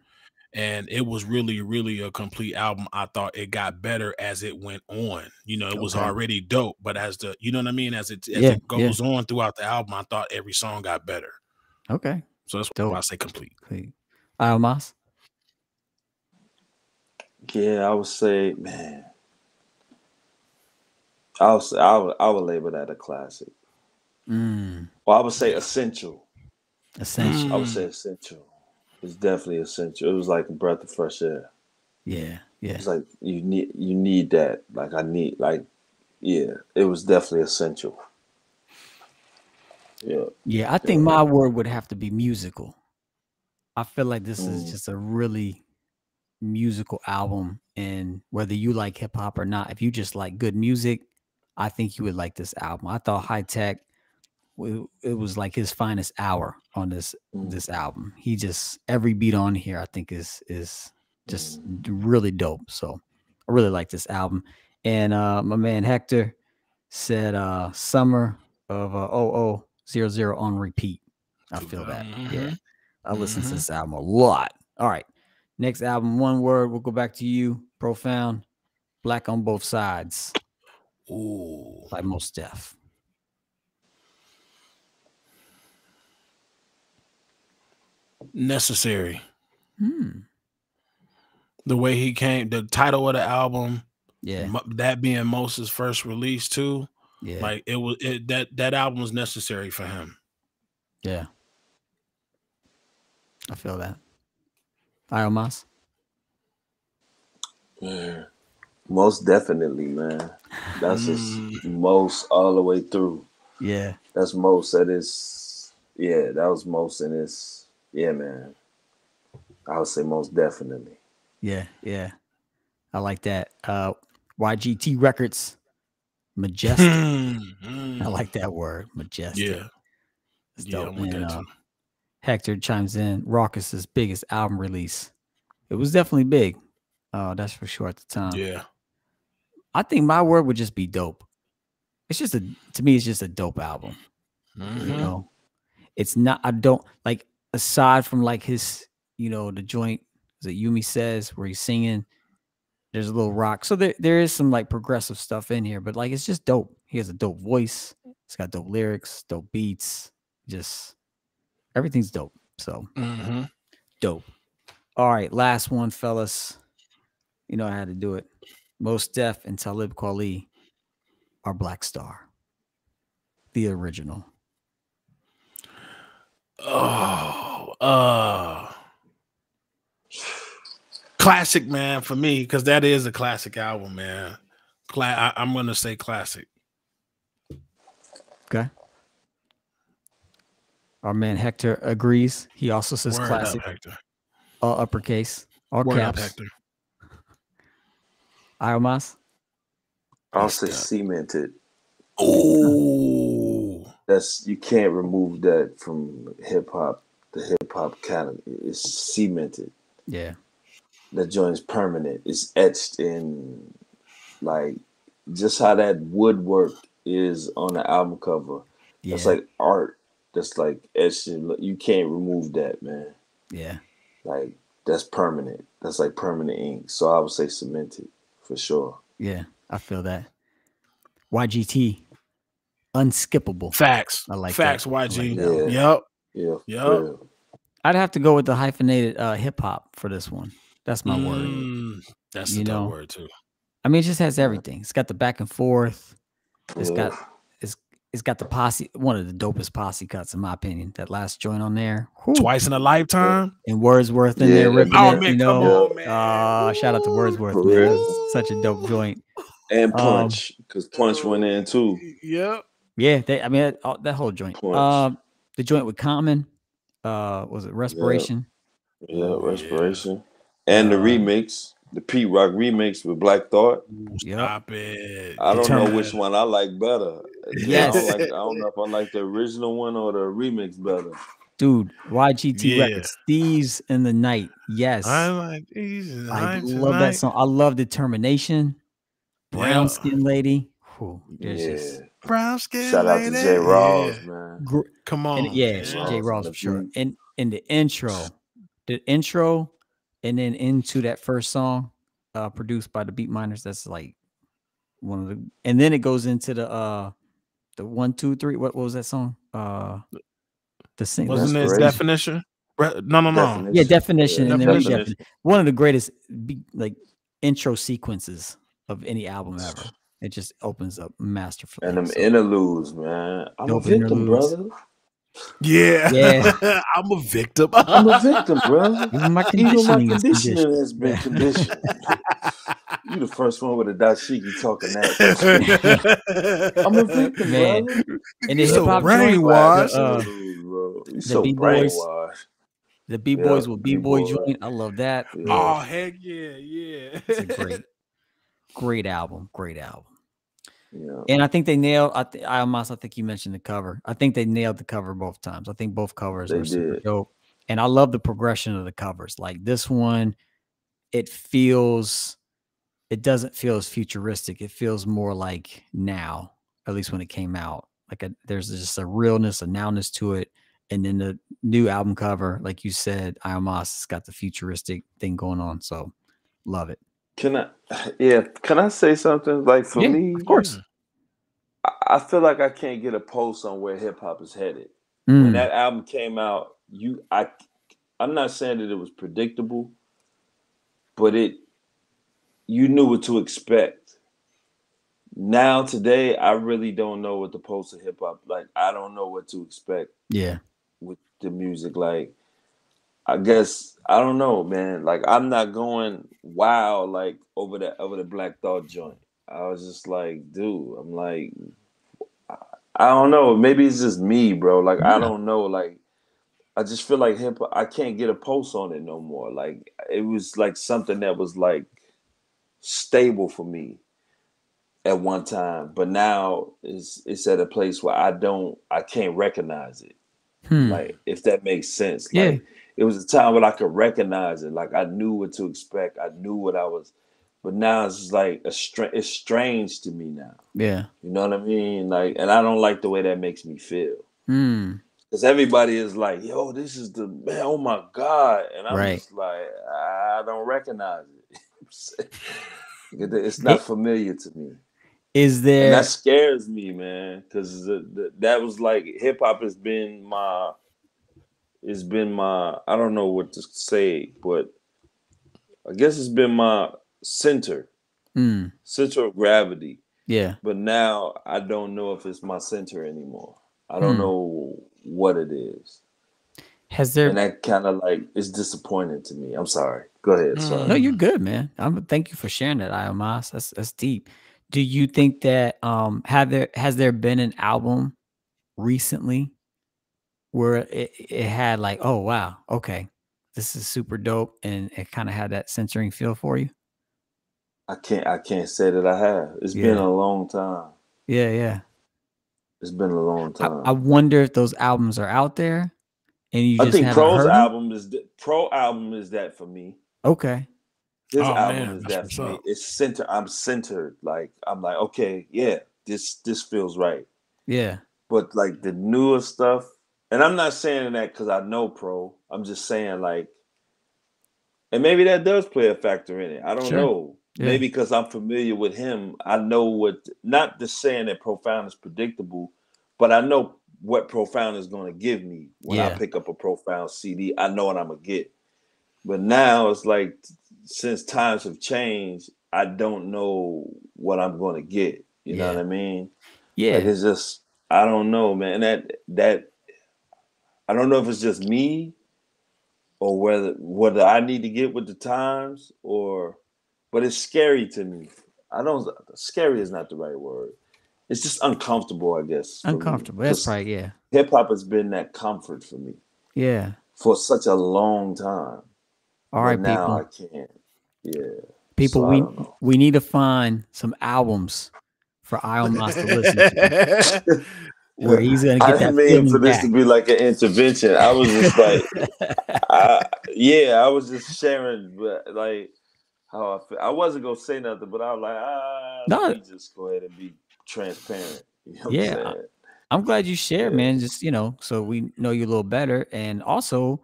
and it was really, really a complete album. I thought it got better as it went on. You know, it was already dope, but as the, you know what I mean, as it as Yeah, it yeah. goes on throughout the album, I thought every song got better. Okay. So that's Dope. why I say complete. Complete. Almas. Yeah, I would say, man. I would say, I would, I would label that a classic. Mm. Well, I would say essential. Essential. I would Mm. say essential. It's definitely essential. It was like a breath of fresh air. Yeah. Yeah. It's like you need you need that. Like I need like yeah, it was definitely essential. Yeah. Yeah. I think my word would have to be musical. I feel like this is Mm. just a really musical album. And whether you like hip hop or not, if you just like good music, I think you would like this album. I thought Hi-Tek, it was like his finest hour on this Mm. this album. He just every beat on here, I think is is just really dope. So I really like this album. And uh my man Hector said uh summer of uh 0000 on repeat. I feel that. Yeah. Mhm. I listen to Mhm. this album a lot. All right. Next album, one word. We'll go back to you. Profound. Black on both sides Ooh. by Mos Def. Necessary. Hmm. The way he came, the title of the album, Yeah. That being Mos's first release too. Yeah. Like it was it, that that album was necessary for him. yeah. I feel that. Iomos. Yeah. Most definitely, man. That's just Mm. most all the way through. Yeah. That's most that is yeah, that was most in this yeah, man. I would say most definitely. Yeah. Yeah. I like that. Uh YGT Records. Majestic. I like that word. Majestic. Yeah. Yeah, I dope, want man. that Uh, too. Hector chimes in. Rawkus's biggest album release. It was definitely big. Uh, that's for sure at the time. Yeah. I think my word would just be dope. it's just a to me, it's just a dope album. You Mhm. know, it's not. I don't like aside from like his, you know, the joint that Umi says where he's singing. There's a little rock, so there there is some like progressive stuff in here, but like it's just dope. He has a dope voice. It's got dope lyrics, dope beats. Just everything's dope. So Mhm. dope. All right, last one, fellas. You know I had to do it. Mos Def and Talib Kweli are Black Star, the original. Oh, uh, classic, man, for me, because that is a classic album, man. Cla- I, am gonna say classic. Okay. Our man Hector agrees. He also says Word classic, up, Hector. all uppercase, all Word up, caps. Hector. Iomos. I'll say cemented. Oh, That's you can't remove that from hip hop. The hip hop canon It's cemented. Yeah. That joint is permanent. It's etched in, like just how that woodwork is on the album cover. Yeah. That's like art. That's like etched. In, you can't remove that, man. yeah. Like that's permanent. That's like permanent ink. So I would say cemented for sure. Yeah. I feel that. YGT. Unskippable. facts. I like facts. that. I YG. that. Yep. Yeah. Yup. for real. I'd have to go with the hyphenated uh, hip hop for this one. That's my word. Mm, That's You the know, word too. I mean, it just has everything. It's got the back and forth. It's Yeah. got it's it's got the posse, one of the dopest posse cuts in my opinion. That last joint on there, Whew. Twice in a lifetime. and Wordsworth in Yeah. there ripping Oh it. man, you know, on, man. uh, shout out to Wordsworth, man. real. Such a dope joint. and Um, punch because punch went in too. Yep. Yeah, they, I mean that, that whole joint. Punch. Um, the joint with Common, uh, was it Respiration? Yeah, Oh, yeah. respiration and the Uh, remix, the Pete Rock remix with Black Thought. Yep. Stop it. I don't know which one I like better. Yes. I don't, like, I don't know if I like the original one or the remix better. Dude, YGT Yeah. Records, Thieves in the Night. Yes. I like these. I night love that song. I love Determination. Brown Yeah. Skin Lady. Whew, Yeah. just Brown skin. Shout out to. J. Rawls, Yeah. man. gr- Come on. and yeah, man. J. Rawls Ross for sure. beat. And in the intro, the intro, and then into that first song, uh, produced by the Beatminerz. That's like one of the, and then it goes into the uh, the one, two, three. What, what was that song? Uh, the sing. Wasn't it definition? Re- No, no, no. Definition. yeah, definition, Yeah, and then Definition. redefinition. One of the greatest, be- like intro sequences of any album ever. It just opens up masterfully. And them So- interludes, man. I'm Dope a victim, interludes. brother. Yeah. Yeah. I'm a victim. I'm a victim, brother. Even my Even my conditioning is conditioning has been conditioned. you the first one with a dashiki talking that. I'm a victim, Man. brother. And the So hip hop joint, brainwashed. the, uh, Interludes, bro. You the so B-boys. brainwashed. the B boys Yeah, with B boy B-boy. joint. I love that. Yeah. oh heck yeah, yeah. It's a great, great album. Great album. Yeah. And I think they nailed. I, th- I almost. I think you mentioned the cover. I think they nailed the cover both times. I think both covers They were super did. dope. And I love the progression of the covers. Like this one, it feels. It doesn't feel as futuristic. It feels more like now. At least when it came out, like a, there's just a realness, a nowness to it. And then the new album cover, like you said, Iomos, it's got the futuristic thing going on. So love it. Can I? Yeah. Can I say something? Like for Yeah, me, of course. I, feel like I can't get a pulse on where hip hop is headed. When Mm, that album came out, you, I, I'm not saying that it was predictable, but it, you knew what to expect. Now today, I really don't know what the pulse of hip hop. Like I don't know what to expect yeah. with the music. Like, I guess I don't know, man. Like, I'm not going wow like over the over the Black Thought joint. I was just like, dude, I'm like, I, don't know. Maybe it's just me, bro. Like, Yeah. I don't know. Like, I just feel like hip. I can't get a pulse on it no more. Like, it was like something that was like stable for me at one time, but now it's it's at a place where I don't, I can't recognize it Hmm. like if that makes sense Yeah. like it was a time when i could recognize it like i knew what to expect i knew what i was but now it's like a str- it's strange to me now. Yeah. You know what I mean? Like, and I don't like the way that makes me feel. Mm. Because everybody is like, yo, this is the man, oh my God. And I'm Right. just like, I don't recognize it. It's not familiar to me. Is And there that scares me, man. Cause the, the, that was like hip hop has been my it's been my I don't know what to say, but I guess it's been my center, Mm. center of gravity. Yeah. But now I don't know if it's my center anymore. I don't Hmm. know what it is. Has there and that kind of like is disappointing to me. I'm sorry. Go ahead. Sorry. No, you're good, man. I'm thank you for sharing that, Iomos. That's that's deep. Do you think that um have there has there been an album recently where it, it had like, oh wow, okay, this is super dope, and it kind of had that censoring feel for you? I can't. I can't say that I have. It's been a long time. Yeah, yeah. It's been a long time. I wonder if those albums are out there, and you I think Pro's album is Pro album is that for me. Okay, This Oh, album man, is that's that what's for me. up. It's center. I'm centered. Like I'm like okay, yeah, this this feels right. yeah, But like the newer stuff, and I'm not saying that because I know Pro. I'm just saying like, and maybe that does play a factor in it. I don't Sure. know. Yeah. Maybe because I'm familiar with him, I know what. Not just saying that Profound is predictable, but I know what Profound is going to give me when I pick up a Profound CD. I know what I'm gonna get. But now it's like since times have changed, I don't know what I'm going to get. You know what I mean? yeah. Like it's just I don't know, man. That that I don't know if it's just me or whether whether I need to get with the times or but it's scary to me. I don't scary is not the right word. It's just uncomfortable, I guess. Uncomfortable. That's probably yeah, Hip hop has been that comfort for me yeah. for such a long time. All right, people. I can't. Yeah. People, So we we need to find some albums for Iomos to listen to, where he's gonna get that didn't mean for this to be like an intervention. I was just like, I, yeah, I was just sharing, but like how I feel. I wasn't gonna say nothing, but I was like, ah, No. let me just go ahead and be transparent. You know Yeah, I'm? I'm glad you shared, Yeah. man. Just you know, so we know you a little better, and also,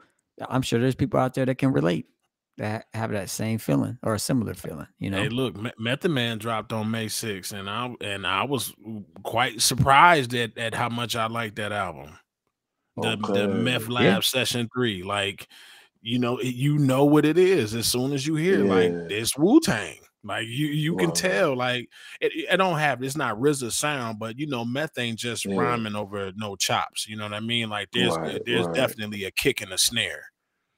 I'm sure there's people out there that can relate that have that same feeling or a similar feeling. You know, Hey, look, Me- Method Man dropped on May 6th, and I and I was quite surprised at, at how much I liked that album. The the Meth Lab Yeah. Session Three, like you know, you know what it is as soon as you hear like this Wu Tang. Like you you can tell, like it, it don't have it's not RZA sound, but you know, meth ain't just Yeah. rhyming over no chops. You know what I mean? Like there's Right, there's right. definitely a kick and a snare.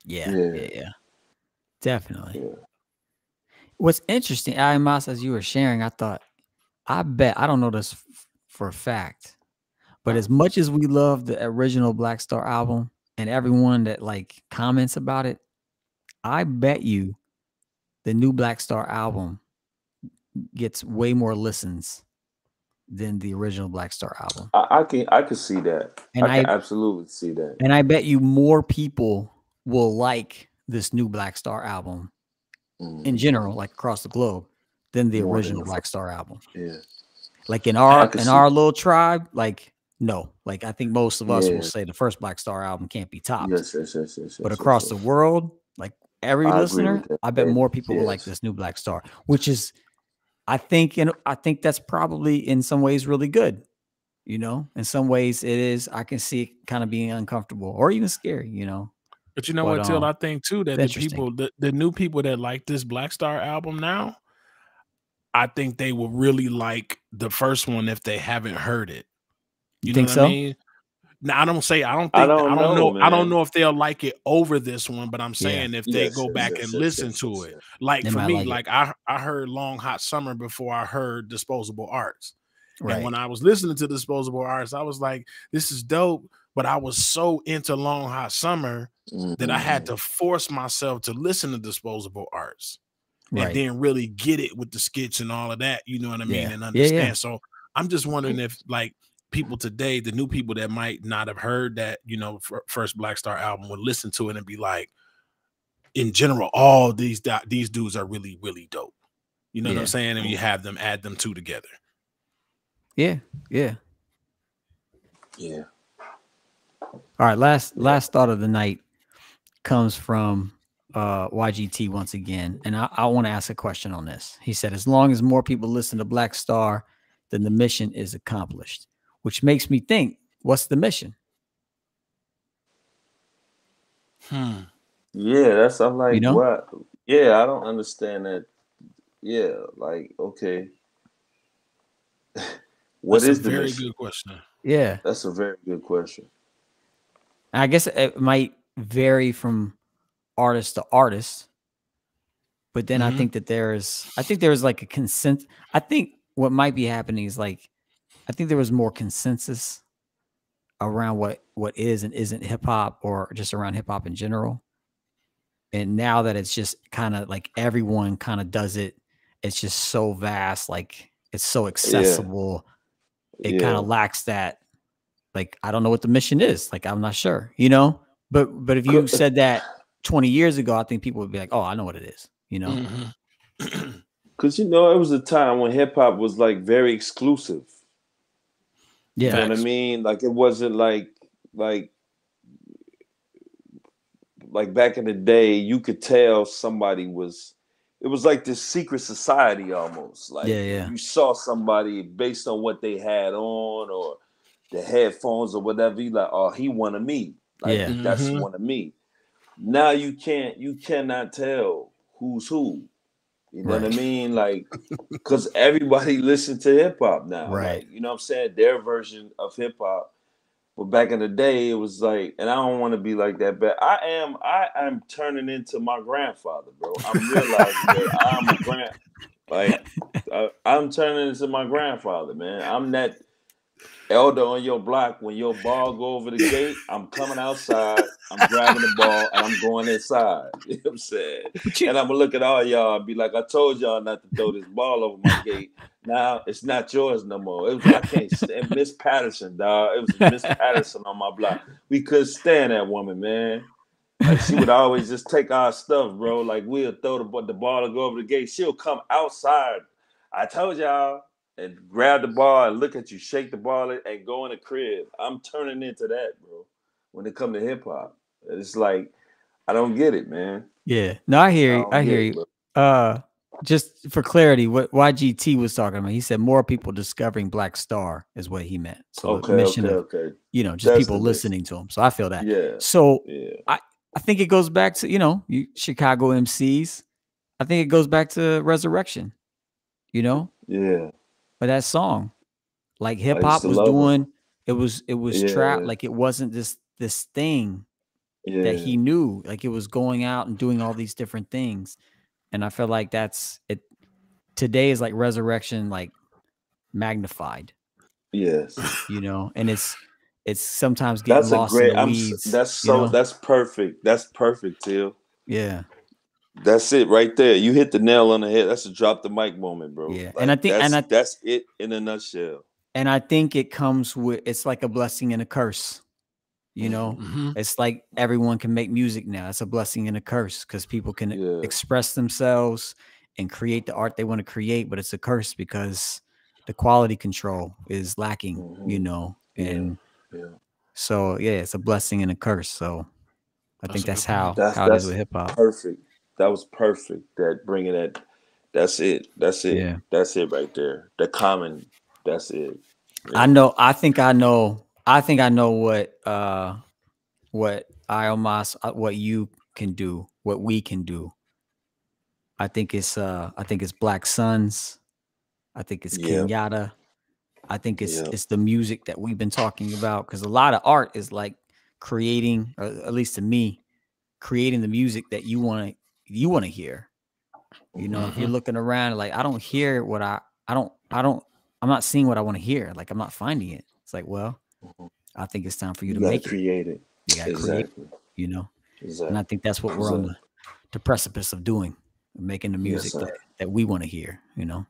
yeah, Yeah. yeah, yeah, definitely. Yeah. What's interesting, Iomos, as you were sharing, I thought, I bet I don't know this f- for a fact, but as much as we love the original Black Star album and everyone that like comments about it, I bet you the new Black Star album gets way more listens than the original Black Star album. I, I can I can see that. And I can I- absolutely see that. And I bet you more people will like this new Black Star album Mm, in general, like across the globe, than the More original the Black Star album. yeah. Like in our in our little tribe, like no, like I think most of us Yeah. will say the first Black Star album can't be topped. Yes, yes, yes, yes. but yes, across yes, the world, like every I listener. I bet more people will like this new Black Star, which is, I think, and I think that's probably in some ways really good. You know, in some ways it is. I can see it kind of being uncomfortable or even scary. You know, But you know But, what, Till? um, I think too that the people, the, the new people that like this Black Star album now, I think they will really like the first one if they haven't heard it. You know think what so? I mean? Now I don't say I don't think I I don't, don't know, know, I don't know if they'll like it over this one, but I'm Yeah. saying if they Yes, go back yes, and yes, listen yes, to yes, it. yes. Like They for me, like like I I heard Long Hot Summer before I heard Disposable Arts. right? And when I was listening to Disposable Arts, I was like, this is dope. But I was so into Long Hot Summer that I had Mhm. to force myself to listen to Disposable Arts and right. then really get it with the skits and all of that. You know what I mean? Yeah. And understand. yeah. So I'm just wondering if like people today, the new people that might not have heard that, you know, first Black Star album would listen to it and be like, in general, all these do- these dudes are really, really dope. You know what I'm saying? And you have them add them two together. Yeah, yeah. Yeah. All right, last last thought of the night comes from uh YGT once again, and I, I want to ask a question on this. He said, as long as more people listen to Black Star, then the mission is accomplished. Which makes me think, what's the mission? Hmm. Yeah, that's I'm like know? what? Yeah, I don't understand that. Yeah, like okay. What That's is a the very mission? good question? Yeah, That's a very good question. I guess it might vary from artist to artist, but then I Mhm. think that there's, I think there's like a consent. I think what might be happening is like, I think there was more consensus around what what is and isn't hip hop, or just around hip hop in general. And now that it's just kind of like everyone kind of does it, it's just so vast, like it's so accessible. It kind of lacks that like I don't know what the mission is. Like I'm not sure, you know. But but if you said that 20 years ago, I think people would be like, "Oh, I know what it is," you know. Mhm. Cause you know it was a time when hip hop was like very exclusive. You Yeah, know what I mean? Like it wasn't like like like back in the day, you could tell somebody was it was like this secret society almost. Like Yeah, yeah. you saw somebody based on what they had on or the headphones or whatever, you like, oh, he one of me. Like Yeah. that's Mhm. one of me. Now you can't you cannot tell who's who. You know what I mean? Like, because everybody listen to hip hop now. Right. Like, you know what I'm saying? Their version of hip hop. But back in the day, it was like, and I don't want to be like that, but I am, I am turning into my grandfather, bro. I'm realizing that I'm a grand, like, I, I'm turning into my grandfather, man. I'm that elder on your block. When your ball go over the gate, I'm coming outside, I'm grabbing the ball, and I'm going inside. You know what I'm saying? And I'm gonna look at all y'all and be like, I told y'all not to throw this ball over my gate. Now it's not yours no more. It was I can't stand Miss Patterson, dog. It was Miss Patterson on my block. We couldn't stand that woman, man. Like she would always just take our stuff, bro. Like we'll throw the, the ball to go over the gate. She'll come outside. I told y'all, and grab the ball and look at you, shake the ball and go in the crib. I'm turning into that, bro. When it come to hip hop, it's like I don't get it, man. yeah. No, I hear you. don't I hear it, you. bro. Uh, just for clarity, what YGT was talking about, he said more people discovering Black Star is what he meant. So Okay, okay, of okay. you know just That's people listening to him. So I feel that. Yeah, So yeah. I think it goes back to you know you, Chicago MCs. I think it goes back to Resurrection. You know, Yeah, but that song, like hip hop was it. doing, it was it was trap. Like it wasn't this this thing yeah. that he knew. Like it was going out and doing all these different things, and I feel like that's it. Today is like Resurrection, like magnified. yes. You know, and it's it's sometimes getting That's a lost great. in the I'm. weeds. That's you so. know? That's perfect. That's perfect, Till. yeah. That's it right there. You hit the nail on the head. That's a drop the mic moment, bro. Yeah, and I think- that's, and I- that's it in a nutshell. and I think it comes with it's like a blessing and a curse. You know, Mhm. it's like everyone can make music now. It's a blessing and a curse because people can Yeah. express themselves and create the art they want to create, but it's a curse because the quality control is lacking, you Mhm. know. And Yeah. so yeah, it's a blessing and a curse. So I That's think that's good point. how That's- how it is with hip hop. Perfect. That was perfect. That bringing that. That's it. That's it. Yeah. That's it right there. The common. That's it. I know. I think I know. I think I know what uh what Iomos uh, what you can do, what we can do. I think it's uh I think it's Black Suns. I think it's Yeah. Kenyatta. I think it's Yeah. it's the music that we've been talking about because a lot of art is like creating, or at least to me, creating the music that you want to you want to hear. You know, if you're Mm-hmm. looking around, like I don't hear what I I don't I don't I'm not seeing what I want to hear. Like I'm not finding it. It's like, well, Mhm. I think it's time for you You to make create it. You gotta create, Exactly. you know. Exactly. And I think that's what we're on the, the precipice of doing, making the music sir. that, that we want to hear, you know.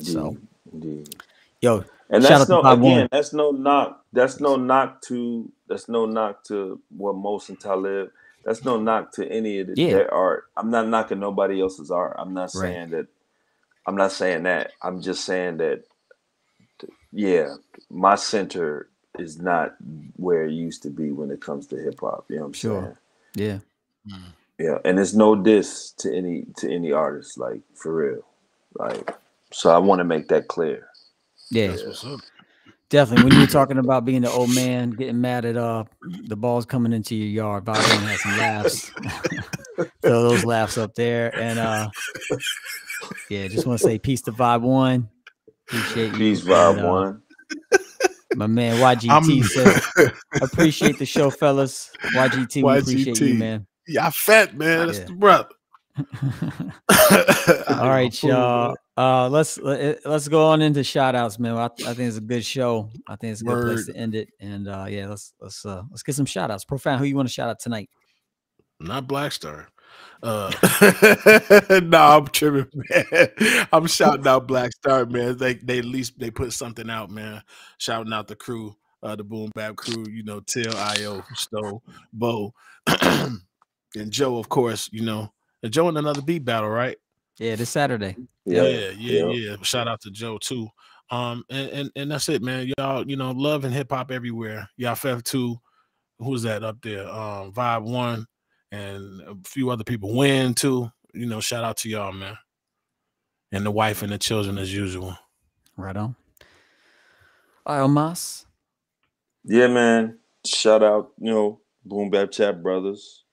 so- Indeed. Indeed. Yo, And that's no again. Warren. That's no knock. That's no knock to. That's no knock to what Mos and Talib. That's no knock to any of the, Yeah. their art. I'm not knocking nobody else's art. I'm not Right. saying that I'm not saying that. I'm just saying that. Yeah, my center is not where it used to be when it comes to hip hop. You know what I'm Sure. saying? Yeah. Mm-hmm. Yeah, and it's no diss to any to any artist, like for real. Like, so I want to make that clear. Yeah. That's what's up. Definitely. When you were talking about being the old man, getting mad at uh the balls coming into your yard, Bobby had some laughs. Throw those laughs up there. And uh yeah, just want to say peace to Vibe One. Appreciate you. Peace, Vibe And, uh, One. My man YGT I'm- says appreciate the show, fellas. YGT, we appreciate you, YGT. man. Yeah, fat man. That's Yeah. the brother. All right, y'all. Uh, let's let, let's go on into shout outs, man. I, I think it's a good show. I think it's a good place to end it. And uh, yeah, let's let's uh, let's get some shout outs. Profound, who you want to shout out tonight? Not Black Star. Uh, no, I'm tripping, man. I'm shouting out Black Star, man. They they at least they put something out, man. Shouting out the crew, uh, the Boom Bap crew. You know, Till, Io, Stowe, Bo, and Joe, of course. You know, Joe in another beat battle, right? Yeah, this Saturday. Yeah, Yeah, yeah, yeah. yeah. Shout out to Joe too. Um, and and, and that's it, man. Y'all, you know, love and hip hop everywhere. Y'all Fef two, who's that up there? Um, Vibe one, and a few other people. Win too. You know, shout out to y'all, man. And the wife and the children as usual. Right on. All right, Omas. Yeah, man. Shout out, you know, Boom Bap Chat Brothers.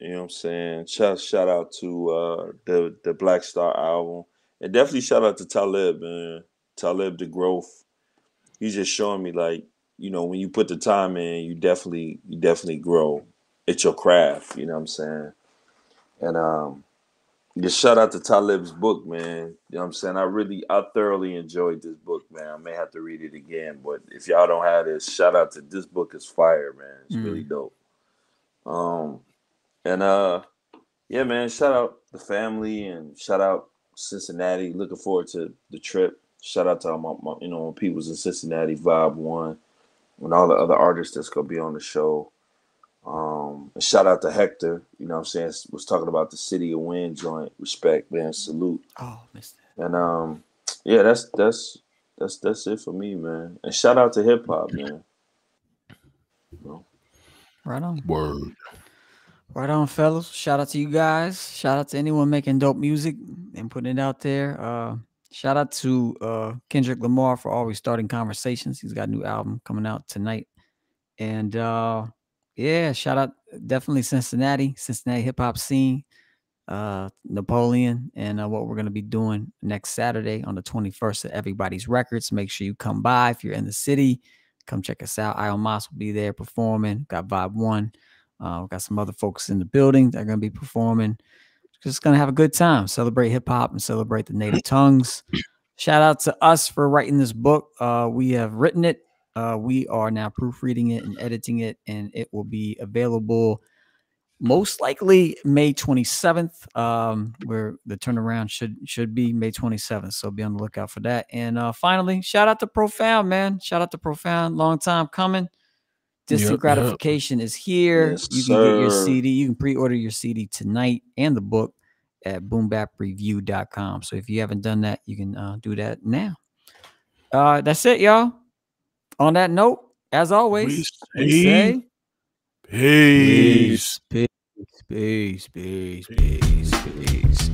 You know what I'm saying? Shout shout out to uh the the Black Star album. And definitely shout out to Talib, man. Talib the growth. He's just showing me like, you know, when you put the time in, you definitely you definitely grow. It's your craft, you know what I'm saying? And um just shout out to Talib's book, man. You know what I'm saying? I really, I thoroughly enjoyed this book, man. I may have to read it again, but if y'all don't have this, shout out to this book is fire, man. It's Mm. really dope. Um, and uh, yeah, man. Shout out the family and shout out Cincinnati. Looking forward to the trip. Shout out to all my, my you know people's in Cincinnati, Vibe One, and all the other artists that's gonna be on the show. Um, and shout out to Hector. You know what I'm saying? Was talking about the City of Wind joint. Respect, man. Salute. Oh, missed that. And um, yeah, that's that's that's that's it for me, man. And shout out to hip hop, man. Right on. Word. Right on, fellas. Shout out to you guys. Shout out to anyone making dope music and putting it out there. Uh, shout out to uh, Kendrick Lamar for always starting conversations. He's got a new album coming out tonight. And uh, yeah, shout out definitely Cincinnati, Cincinnati hip hop scene, uh, Napoleon, and uh, what we're going to be doing next Saturday on the 21st at Everybody's Records. Make sure you come by if you're in the city. Come check us out. Iomos will be there performing. Got Vibe One. Uh, we've got some other folks in the building that are going to be performing. Just going to have a good time, celebrate hip hop and celebrate the native tongues. Shout out to us for writing this book. Uh, we have written it. Uh, we are now proofreading it and editing it, and it will be available most likely May 27th. Um, where the turnaround should should be May 27th. So be on the lookout for that. And uh, finally, shout out to Profound, man. Shout out to Profound. Long time coming. Distant Yep, yep. gratification is here. Yes, you can get your. CD. You can pre-order your CD tonight and the book at boombapreview.com. So if you haven't done that, you can uh, do that now. Uh, that's it, y'all. On that note, as always, We we say Peace. peace, peace, peace, peace, peace.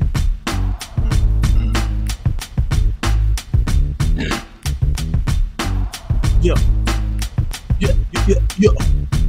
Yeah. Yeah, yeah, yeah, yeah.